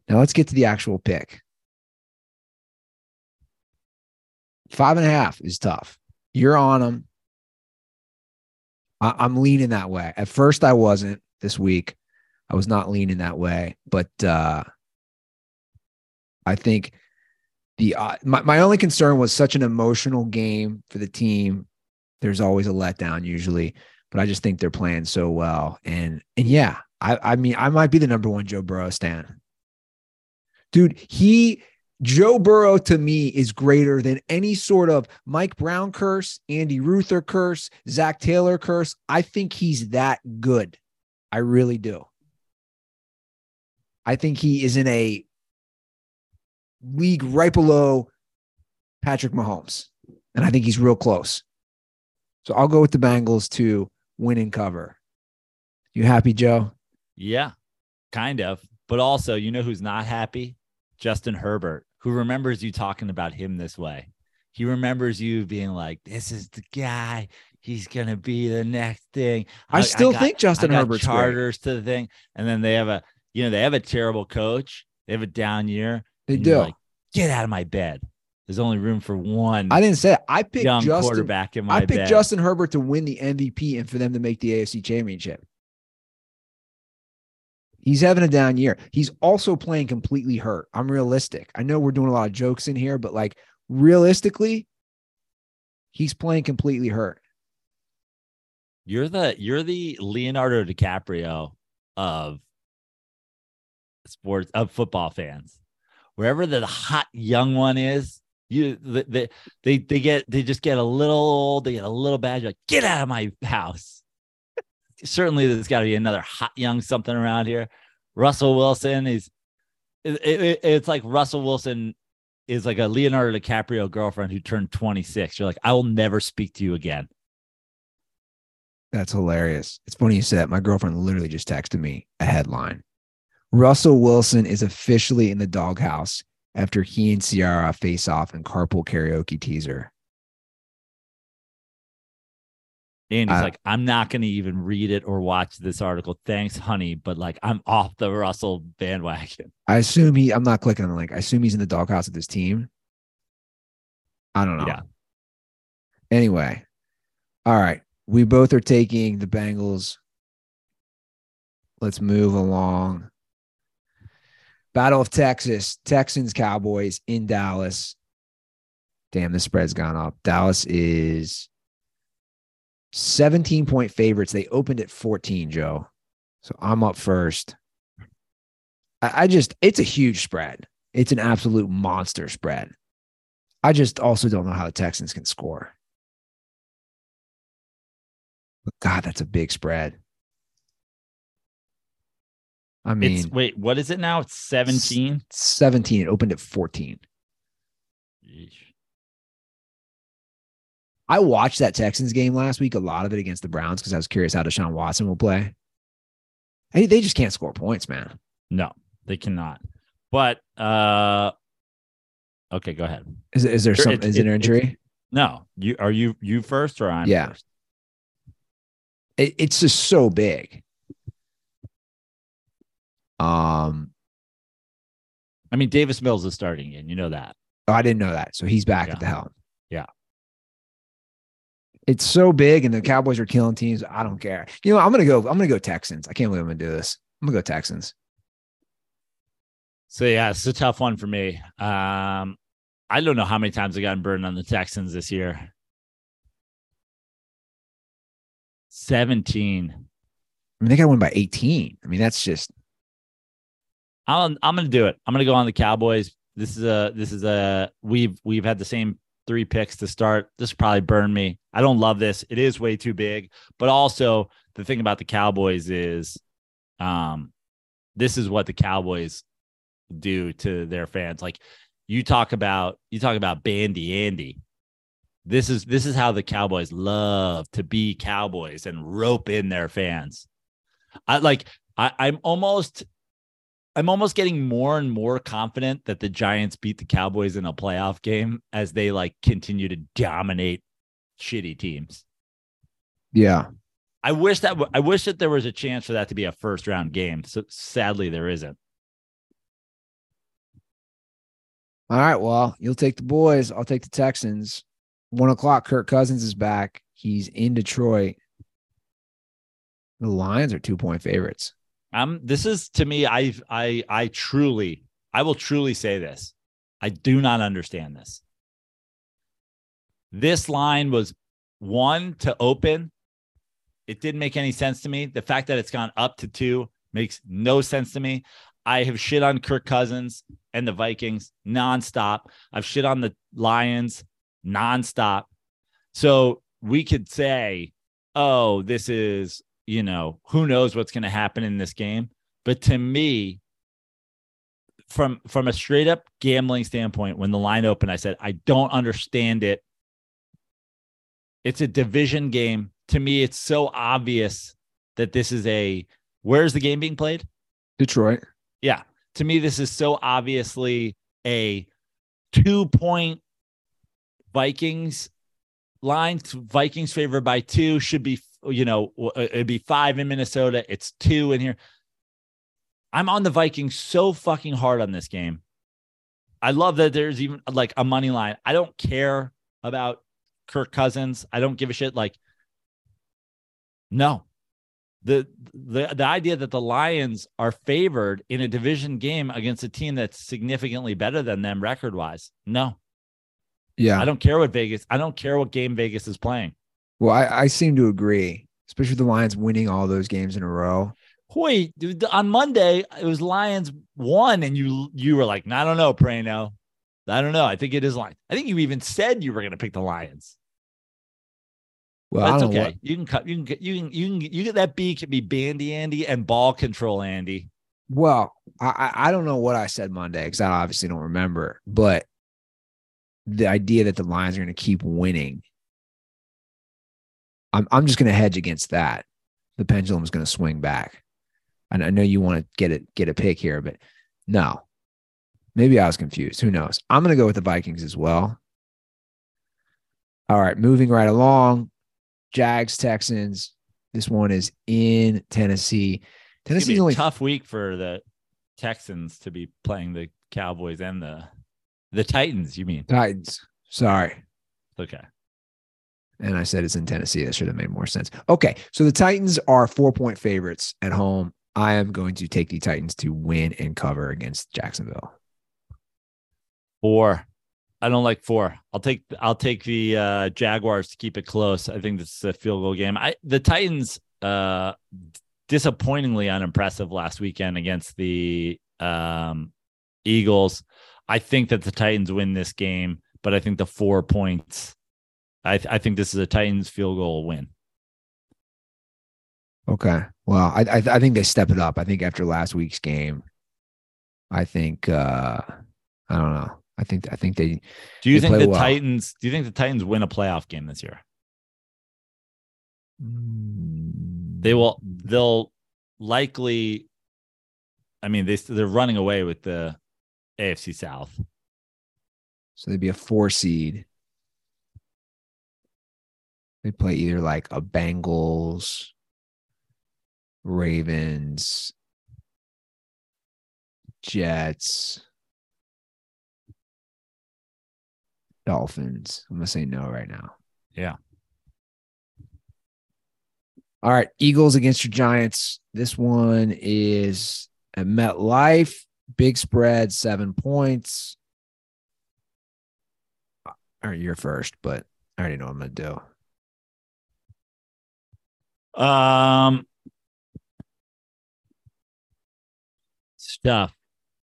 Now let's get to the actual pick. Five and a half is tough. You're on them. I, I'm leaning that way. At first, I wasn't this week. I was not leaning that way, but uh, I think the uh, my my only concern was such an emotional game for the team. There's always a letdown usually, but I just think they're playing so well, and and yeah, I I mean I might be the number one Joe Burrow stan, dude. He Joe Burrow to me is greater than any sort of Mike Brown curse, Andy Ruther curse, Zac Taylor curse. I think he's that good. I really do. I think he is in a league right below Patrick Mahomes. And I think he's real close. So I'll go with the Bengals to win and cover. You happy, Joe? Yeah, kind of. But also, you know who's not happy? Justin Herbert, who remembers you talking about him this way. He remembers you being like, "This is the guy. He's gonna be the next thing." I, still got- think Justin I got Herbert's great. charters to the thing, and then they have a, you know, they have a terrible coach. They have a down year. They and do. Like, Get out of my bed. There's only room for one I didn't say it. I picked young Justin. quarterback in my I picked bed. Justin Herbert to win the MVP and for them to make the AFC championship. He's having a down year. He's also playing completely hurt. I'm realistic. I know we're doing a lot of jokes in here, but like realistically, he's playing completely hurt. You're the you're the Leonardo DiCaprio of sports of football fans. Wherever the hot young one is, you the, the, they they get they just get a little old, they get a little bad. You're like, get out of my house. Certainly, there's got to be another hot young something around here. Russell Wilson is it, it- it's like Russell Wilson is like a Leonardo DiCaprio girlfriend who turned 26. You're like, I will never speak to you again. That's hilarious. It's funny you said that. My girlfriend literally just texted me a headline. Russell Wilson is officially in the doghouse after he and Ciara face off in carpool karaoke teaser. And he's Uh, like, I'm not going to even read it or watch this article. Thanks, honey. But like, I'm off the Russell bandwagon. I assume he, I'm not clicking on the link. I assume he's in the doghouse with his team. I don't know. Yeah. Anyway, all right. We both are taking the Bengals. Let's move along. Battle of Texas, Texans, Cowboys in Dallas. Damn, the spread's gone up. Dallas is 17 point favorites. They opened at 14, Joe. So I'm up first. I, I just, it's a huge spread. It's an absolute monster spread. I just also don't know how the Texans can score. But God, that's a big spread. I mean, it's wait, what is it now? It's 17. 17. It opened at 14. I watched that Texans game last week, a lot of it against the Browns, because I was curious how Deshaun Watson will play. Hey, they just can't score points, man. No, they cannot. But uh okay, go ahead. Is, is there some? it- Is it an it- injury? No, you are you you first or I'm Yeah. first? It, it's just so big. Um, I mean, Davis Mills is starting again. You know that. oh, I didn't know that. So he's back Yeah. at the helm. Yeah. It's so big, and the Cowboys are killing teams. I don't care. You know, I'm gonna go. I'm gonna go Texans. I can't believe I'm gonna do this. I'm gonna go Texans. So yeah, it's a tough one for me. Um, I don't know how many times I've gotten burned on the Texans this year. Seventeen. I mean, they got win by 18. I mean, that's just I'm I'm gonna do it. I'm gonna go on the Cowboys. This is a this is a we've we've had the same three picks to start. This probably burned me. I don't love this. It is way too big. But also the thing about the Cowboys is um this is what the Cowboys do to their fans. Like you talk about you talk about Bandy Andy. This is this is how the Cowboys love to be Cowboys and rope in their fans. I like I, I'm almost I'm almost getting more and more confident that the Giants beat the Cowboys in a playoff game as they like continue to dominate shitty teams. yeah. I wish that w- I wish that there was a chance for that to be a first round game. So sadly, there isn't. All right. Well, you'll take the boys. I'll take the Texans. One o'clock. Kirk Cousins is back. He's in Detroit. The Lions are two point favorites. Um, this is to me. I I I truly, I will truly say this. I do not understand this. This line was one to open. It didn't make any sense to me. The fact that it's gone up to two makes no sense to me. I have shit on Kirk Cousins and the Vikings nonstop. I've shit on the Lions nonstop. So we could say, oh, this is, you know, who knows what's going to happen in this game. But to me, from from a straight up gambling standpoint, when the line opened, I said, I don't understand it. It's a division game. To me, it's so obvious that this is a where's the game being played? Detroit. Yeah. To me, this is so obviously a two point Vikings line. Vikings favored by two should be, you know, uh, it'd be five in Minnesota. It's two in here. I'm on the Vikings so fucking hard on this game. I love that there's even like a money line. I don't care about Kirk Cousins. I don't give a shit. Like, no, the the the idea that the Lions are favored in a division game against a team that's significantly better than them record wise. No, Yeah. I don't care what Vegas. I don't care what game Vegas is playing. Well, I, I seem to agree, especially with the Lions winning all those games in a row. Hoy, dude, on Monday it was Lions one, and you you were like, I don't know, Prano. I don't know. I think it is Lions. I think you even said you were going to pick the Lions. Well, I That's okay. what- You can cut. You can get. You can. You can. You get that B can be Bandy Andy and ball control Andy. well, I, I I don't know what I said Monday because I obviously don't remember, but the idea that the Lions are going to keep winning, I'm I'm just going to hedge against that. The pendulum is going to swing back. And I know you want to get it get a pick here, but no. Maybe I was confused. Who knows? I'm going to go with the Vikings as well. All right, moving right along. Jags Texans. This one is in Tennessee. Tennessee's a only tough week for the Texans to be playing the Cowboys and the the Titans. You mean? Titans. Sorry. Okay. And I said it's in Tennessee. That should have made more sense. Okay. So the Titans are four point favorites at home. I am going to take the Titans to win and cover against Jacksonville. Four. I don't like four. I'll take I'll take the uh, Jaguars to keep it close. I think this is a field goal game. I the Titans uh disappointingly unimpressive last weekend against the um Eagles. I think that the Titans win this game, but I think the four points I th- I think this is a Titans field goal win. Okay. Well, I I, I think they step it up. I think after last week's game, I think uh I don't know. I think I think they Do you They think the well. Titans do you think the Titans win a playoff game this year? They will they'll likely I mean they they're running away with the AFC South. So they'd be a four seed. They play either like a Bengals, Ravens, Jets, Dolphins. I'm gonna say no right now. Yeah. All right, Eagles against your Giants. This one is at MetLife. Big spread, seven points. All right, you're first, but I already know what I'm gonna do. Um, stuff.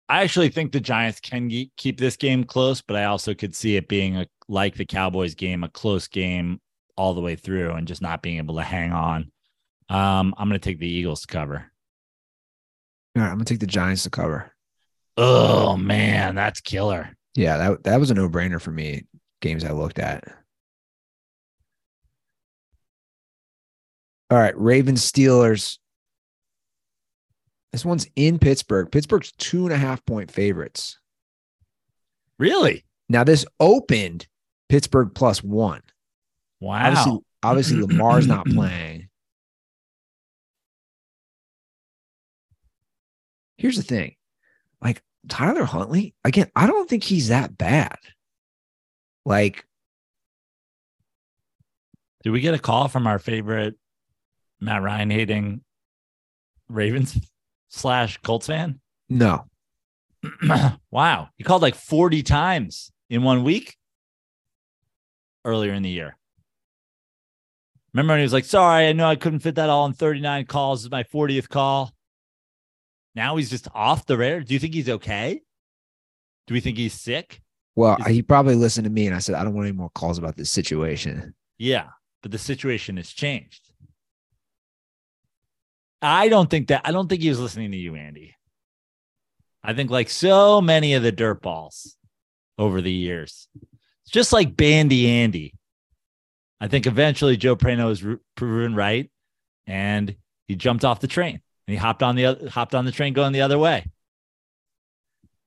I actually think the Giants can ge- keep this game close, but I also could see it being a like the Cowboys game, a close game all the way through, and just not being able to hang on. Um, I'm going to take the Eagles to cover. All right, I'm gonna take the Giants to cover. Oh man, that's killer. Yeah, that that was a no brainer for me. Games I looked at. All right, Ravens Steelers. This one's in Pittsburgh. Pittsburgh's two and a half point favorites. Really? Now this opened Pittsburgh plus one. Wow. Obviously, obviously Lamar's not playing. Here's the thing. Like Tyler Huntley, again, I don't think he's that bad. Like, Did we get a call from our favorite Matt Ryan hating Ravens slash Colts fan? no. wow. He called like 40 times in one week earlier in the year. Remember when he was like, sorry, I know I couldn't fit that all in 39 calls. This is my 40th call. Now he's just off the radar. Do you think he's okay? Do we think he's sick? Well, Is- he probably listened to me and I said, I don't want any more calls about this situation. Yeah, but the situation has changed. I don't think that I don't think he was listening to you, Andy. I think like so many of the dirt balls over the years, it's just like Bandy Andy. I think eventually Joe Prano was proven right, and he jumped off the train and he hopped on the hopped on the train going the other way.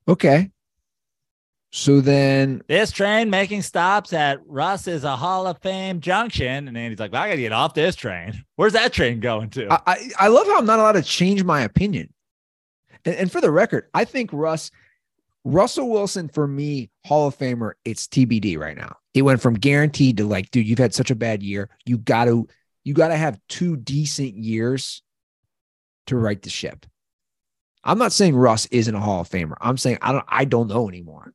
Okay. So then, This train making stops at Russ is a Hall of Fame junction, and Andy's like, well, "I got to get off this train. Where's that train going to?" I, I, I love how I'm not allowed to change my opinion. And, and for the record, I think Russ, Russell Wilson, for me, Hall of Famer, it's TBD right now. It went from guaranteed to like, dude, you've had such a bad year. You got to, you got to have two decent years to right the ship. I'm not saying Russ isn't a Hall of Famer. I'm saying I don't, I don't know anymore.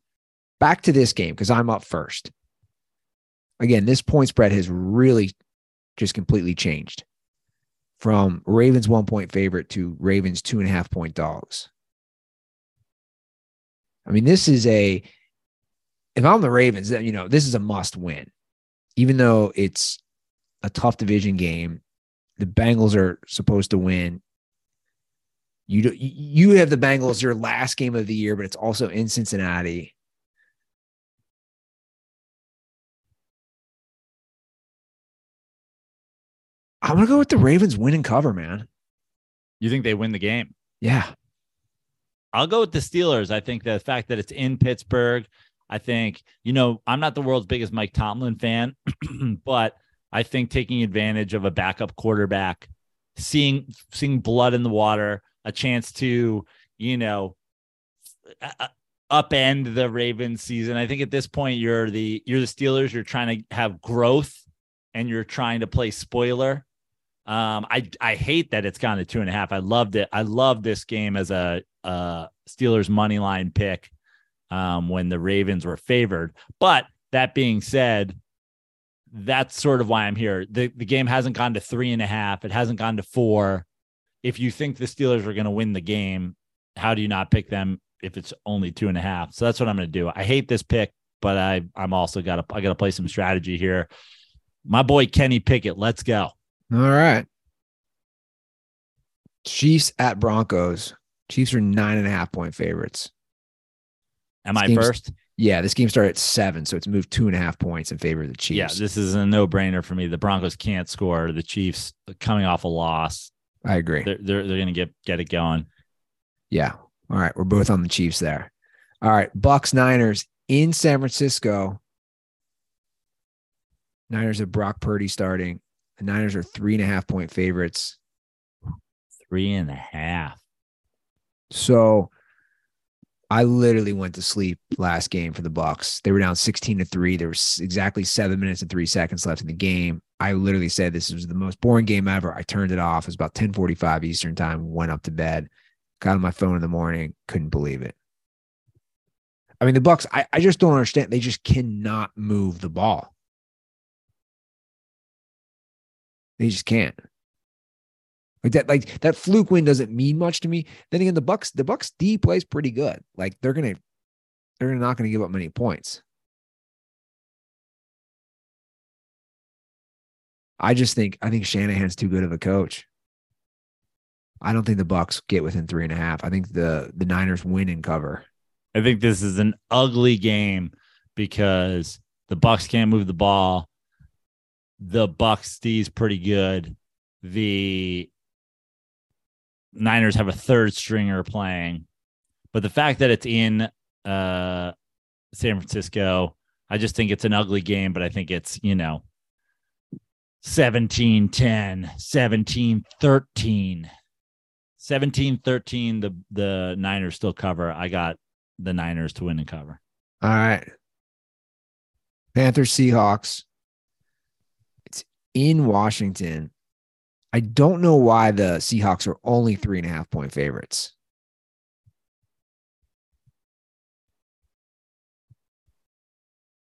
Back to this game because I'm up first. Again, this point spread has really just completely changed from Ravens one point favorite to Ravens two and a half point dogs. I mean, this is a, if I'm the Ravens, then, you know, this is a must win, even though it's a tough division game. The Bengals are supposed to win. You do, you have the Bengals your last game of the year, but it's also in Cincinnati. I'm gonna go with the Ravens win and cover, man. you think they win the game? Yeah. I'll go with the Steelers. I think the fact that it's in Pittsburgh, I think, you know, I'm not the world's biggest Mike Tomlin fan, but I think taking advantage of a backup quarterback, seeing seeing blood in the water, a chance to, you know, uh, uh, upend the Ravens season. I think at this point you're the you're the Steelers, you're trying to have growth and you're trying to play spoiler. Um, I I hate that it's gone to two and a half. I loved it. I love this game as a, a Steelers money line pick um, when the Ravens were favored. But that being said, that's sort of why I'm here. The the game hasn't gone to three and a half. It hasn't gone to four. If you think the Steelers are going to win the game, how do you not pick them if it's only two and a half? So that's what I'm going to do. I hate this pick, but I I'm also got to I got to play some strategy here. My boy Kenny Pickett, let's go. All right. Chiefs at Broncos. Chiefs are nine and a half point favorites. Am This I first? Yeah, this game started at seven, so it's moved two and a half points in favor of the Chiefs. Yeah, this is a no brainer for me. The Broncos can't score. The Chiefs coming off a loss, I agree. they're they're, they're going to get get it going. Yeah. All right. We're both on the Chiefs there. All right, Bucks Niners in San Francisco. Niners have Brock Purdy starting. The Niners are three and a half point favorites. Three and a half. So I literally went to sleep last game for the Bucks. They were down 16 to 3. There was exactly 7 minutes and 3 seconds left in the game. I literally said this was the most boring game ever. I turned it off. It was about 10:45 Eastern time, went up to bed, got on my phone in the morning, couldn't believe it. I mean, the Bucks, I, I just don't understand. They just cannot move the ball. They just can't. Like that, like that fluke win doesn't mean much to me. Then again, the Bucks, the Bucks D plays pretty good. Like they're gonna, they're not gonna give up many points. I just think I think Shanahan's too good of a coach. I don't think the Bucks get within three and a half. I think the the Niners win and cover. I think this is an ugly game because the Bucks can't move the ball. The Bucks D's pretty good. The Niners have a third stringer playing, but the fact that it's in uh, San Francisco, I just think it's an ugly game. But I think it's you know 17 10, 17 13. 17 13 the the Niners still cover. I got the Niners to win and cover. All right. Panthers Seahawks. In Washington. I don't know why the Seahawks are only three and a half point favorites.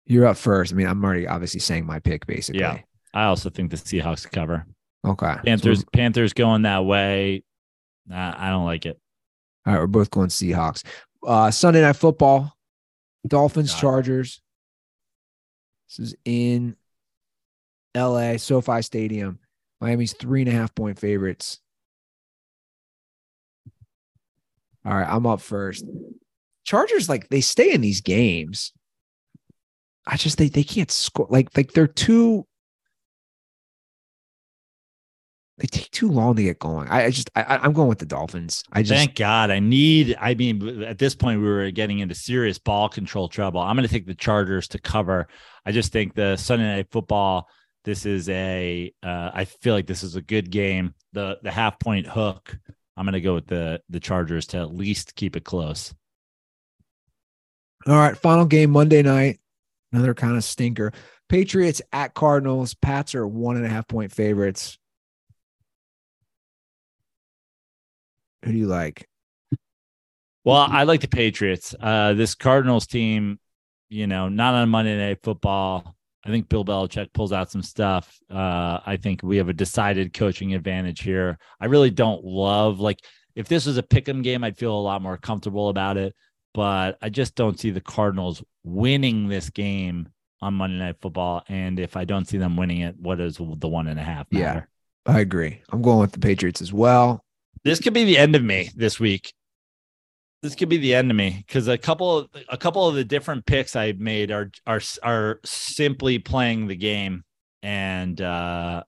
You're up first. I mean, I'm already obviously saying my pick basically. Yeah. I also think the Seahawks cover. Okay. Panthers So- Panthers going that way. Nah, I don't like it. all right, we're both going Seahawks. Uh Sunday night football. Dolphins. Chargers. This is in LA, SoFi Stadium. Miami's three and a half point favorites. All right, I'm up first. Chargers, like they stay in these games. I just they they can't score like like they're too they take too long to get going. I, I just I, I'm going with the Dolphins. I just Thank God. I need, I mean, at this point, we were getting into serious ball control trouble. I'm going to take the Chargers to cover. I just think the Sunday night football, this is a, uh, I feel like this is a good game. The, the half point hook, I'm going to go with the, the Chargers to at least keep it close. All right, final game Monday night. Another kind of stinker. Patriots at Cardinals. Pats are one and a half point favorites. Who do you like? Well, I like the Patriots. Uh, this Cardinals team, you know, not on Monday Night Football. I think Bill Belichick pulls out some stuff. Uh, I think we have a decided coaching advantage here. I really don't love like if this was a pick'em game, I'd feel a lot more comfortable about it. But I just don't see the Cardinals winning this game on Monday Night Football. And if I don't see them winning it, what is the one and a half Yeah. I agree. I'm going with the Patriots as well. this could be the end of me this week. This could be the end of me because a couple a couple of the different picks I've made are are are simply playing the game, and uh,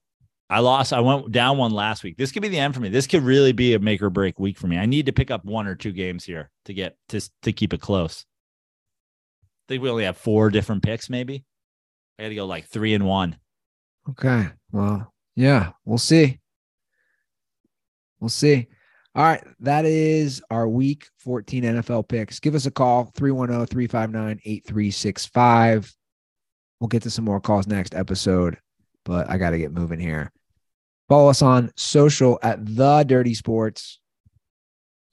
I lost. I went down one last week. This could be the end for me. This could really be a make or break week for me. I need to pick up one or two games here to get to to keep it close. I think we only have four different picks. Maybe I got to go like three and one. Okay. Well, yeah, we'll see. We'll see. All right. That is our week 14 NFL picks. Give us a call oh, 310 359 8365. We'll get to some more calls next episode, but I got to get moving here. Follow us on social at The Dirty Sports.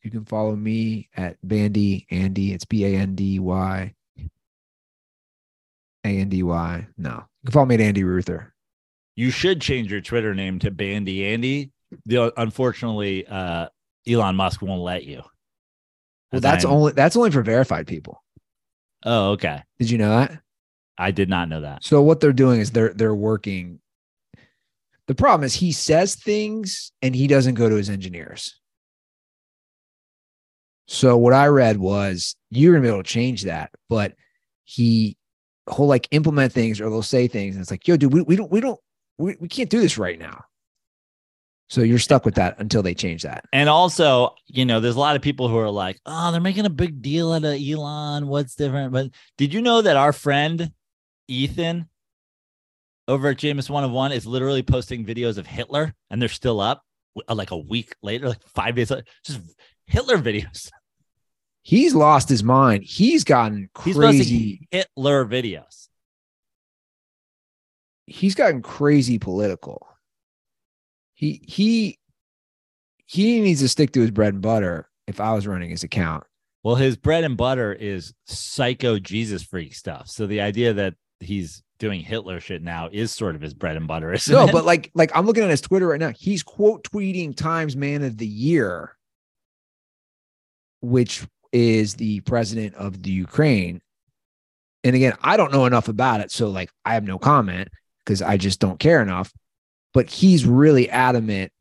You can follow me at Bandy Andy. It's B A N D Y. A N D Y. No. You can follow me at Andy Ruther. you should change your Twitter name to Bandy Andy. The, unfortunately, uh, Elon Musk won't let you. Well, that's I'm- only that's only for verified people. Oh, okay. Did you know that? I did not know that. So what they're doing is they're they're working. The problem is he says things and he doesn't go to his engineers. So what I read was you're gonna be able to change that, but he he'll like implement things or they'll say things and it's like, yo, dude, we, we don't we don't we, we can't do this right now. So you're stuck with that until they change that. And also, you know, there's a lot of people who are like, oh, they're making a big deal out of Elon. What's different? But did you know that our friend Ethan over at Jameis One of One is literally posting videos of Hitler and they're still up uh, like a week later, like five days later, just Hitler videos. He's lost his mind. He's gotten crazy. posting Hitler videos. he's gotten crazy political. He he he needs to stick to his bread and butter. If I was running his account, Well, his bread and butter is psycho Jesus freak stuff. So the idea that he's doing Hitler shit now is sort of his bread and butter, isn't no, it? but like like I'm looking at his Twitter right now. He's quote tweeting Times Man of the Year, which is the president of the Ukraine. And again, I don't know enough about it, so like I have no comment because I just don't care enough. But he's really adamant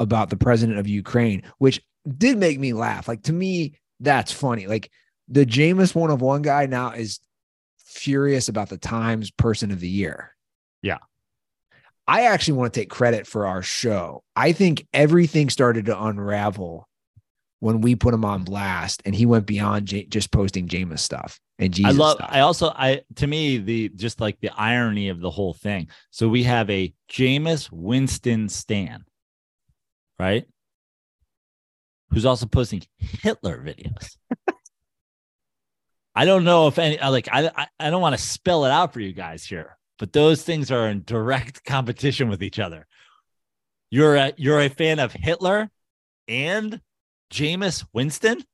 about the president of Ukraine, which did make me laugh. Like to me, that's funny. Like the Jameis one of one guy now is furious about the Times Person of the Year. Yeah. I actually want to take credit for our show. I think everything started to unravel when we put him on blast, and he went beyond J- just posting Jameis stuff and Jesus I love stuff. I also I to me the just like the irony of the whole thing. So we have a Jameis Winston Stan, right? Who's also posting Hitler videos. I don't know if any like I I, I don't want to spell it out for you guys here, but those things are in direct competition with each other. You're a you're a fan of Hitler and Jameis Winston?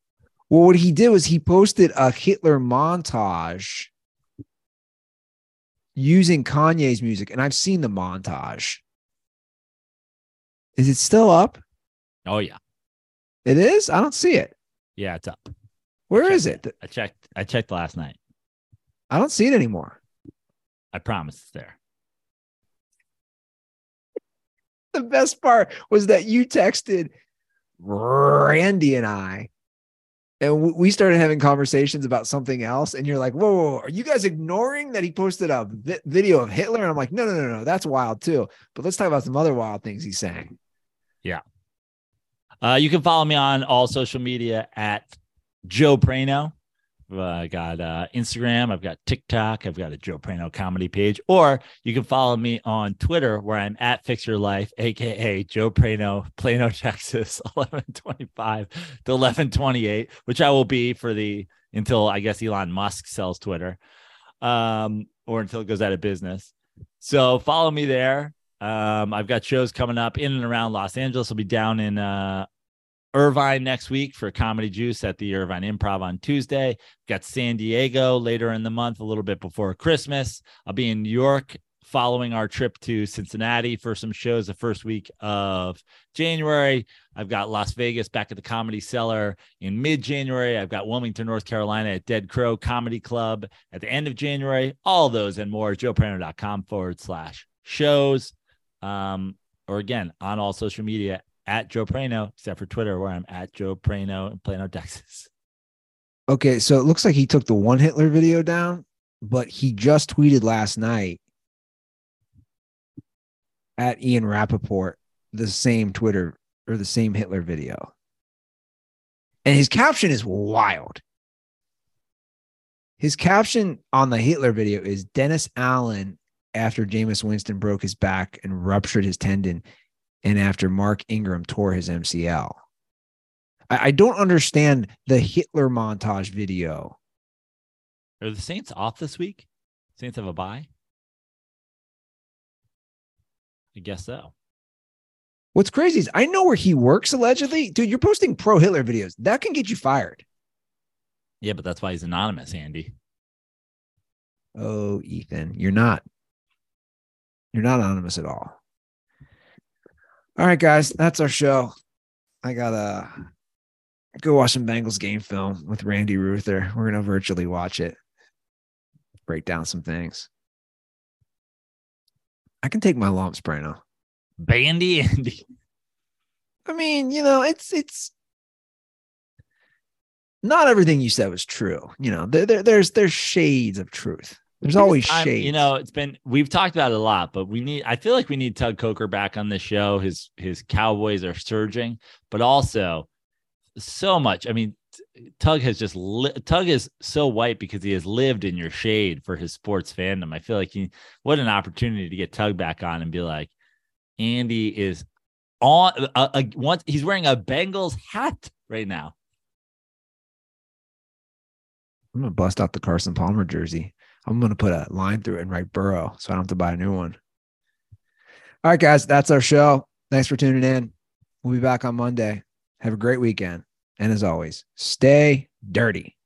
Well, what he did was he posted a Hitler montage using Kanye's music, and I've seen the montage. Is it still up? Oh yeah. It is. I don't see it. Yeah, it's up. Where is it? I checked I checked last night. I don't see it anymore. I promise it's there. The best part was that you texted Randy and I, and we started having conversations about something else. And you're like, whoa, whoa, whoa, are you guys ignoring that he posted a vi- video of Hitler? And I'm like, no, no, no, no, that's wild too. But let's talk about some other wild things he's saying. Yeah. Uh, you can follow me on all social media at Joe Prano. Uh, I got uh, Instagram, I've got TikTok, I've got a Joe Prano comedy page, or you can follow me on Twitter where I'm at Fix Your Life, aka Joe Prano, Plano, Texas, 1125 to 1128, which I will be for the until I guess Elon Musk sells Twitter, um, or until it goes out of business. So follow me there. Um, I've got shows coming up in and around Los Angeles. I'll be down in uh, Irvine next week for Comedy Juice at the Irvine Improv on Tuesday. Got San Diego later in the month, a little bit before Christmas. I'll be in New York following our trip to Cincinnati for some shows the first week of January. I've got Las Vegas back at the Comedy Cellar in mid January. I've got Wilmington, North Carolina at Dead Crow Comedy Club at the end of January. All those and more, joeprano.com forward slash shows. Um, or again, on all social media at Joe Prano, except for Twitter, where I'm at Joe Prano in Plano, Texas. Okay, so it looks like he took the one Hitler video down, but he just tweeted last night at Ian Rapoport the same Twitter or the same Hitler video. And his caption is wild. His caption on the Hitler video is Dennis Allen after Jameis Winston broke his back and ruptured his tendon, and after Mark Ingram tore his MCL. I, I don't understand the Hitler montage video. Are the Saints off this week? Saints have a bye? I guess so. What's crazy is I know where he works allegedly. Dude, you're posting pro Hitler videos. That can get you fired. Yeah, but that's why he's anonymous, Andy. Oh, Ethan, you're not. You're not anonymous at all. All right, guys, that's our show. I gotta go watch some Bengals game film with Randy Ruther. We're gonna virtually watch it, break down some things. I can take my lumps, Brano. Bandy Andy. I mean, you know, it's it's not everything you said was true. You know, there, there there's there's shades of truth. There's always shades. You know, it's been we've talked about it a lot, but we need. I feel like we need Tug Coker back on the show. His his Cowboys are surging, but also so much. I mean, Tug has just li- Tug is so white because he has lived in your shade for his sports fandom. I feel like he what an opportunity to get Tug back on and be like, Andy is on. Uh, once he's wearing a Bengals hat right now. I'm gonna bust out the Carson Palmer jersey. I'm gonna put a line through it and write Burrow, so I don't have to buy a new one. All right, guys, that's our show. Thanks for tuning in. We'll be back on Monday. Have a great weekend, and as always, stay dirty.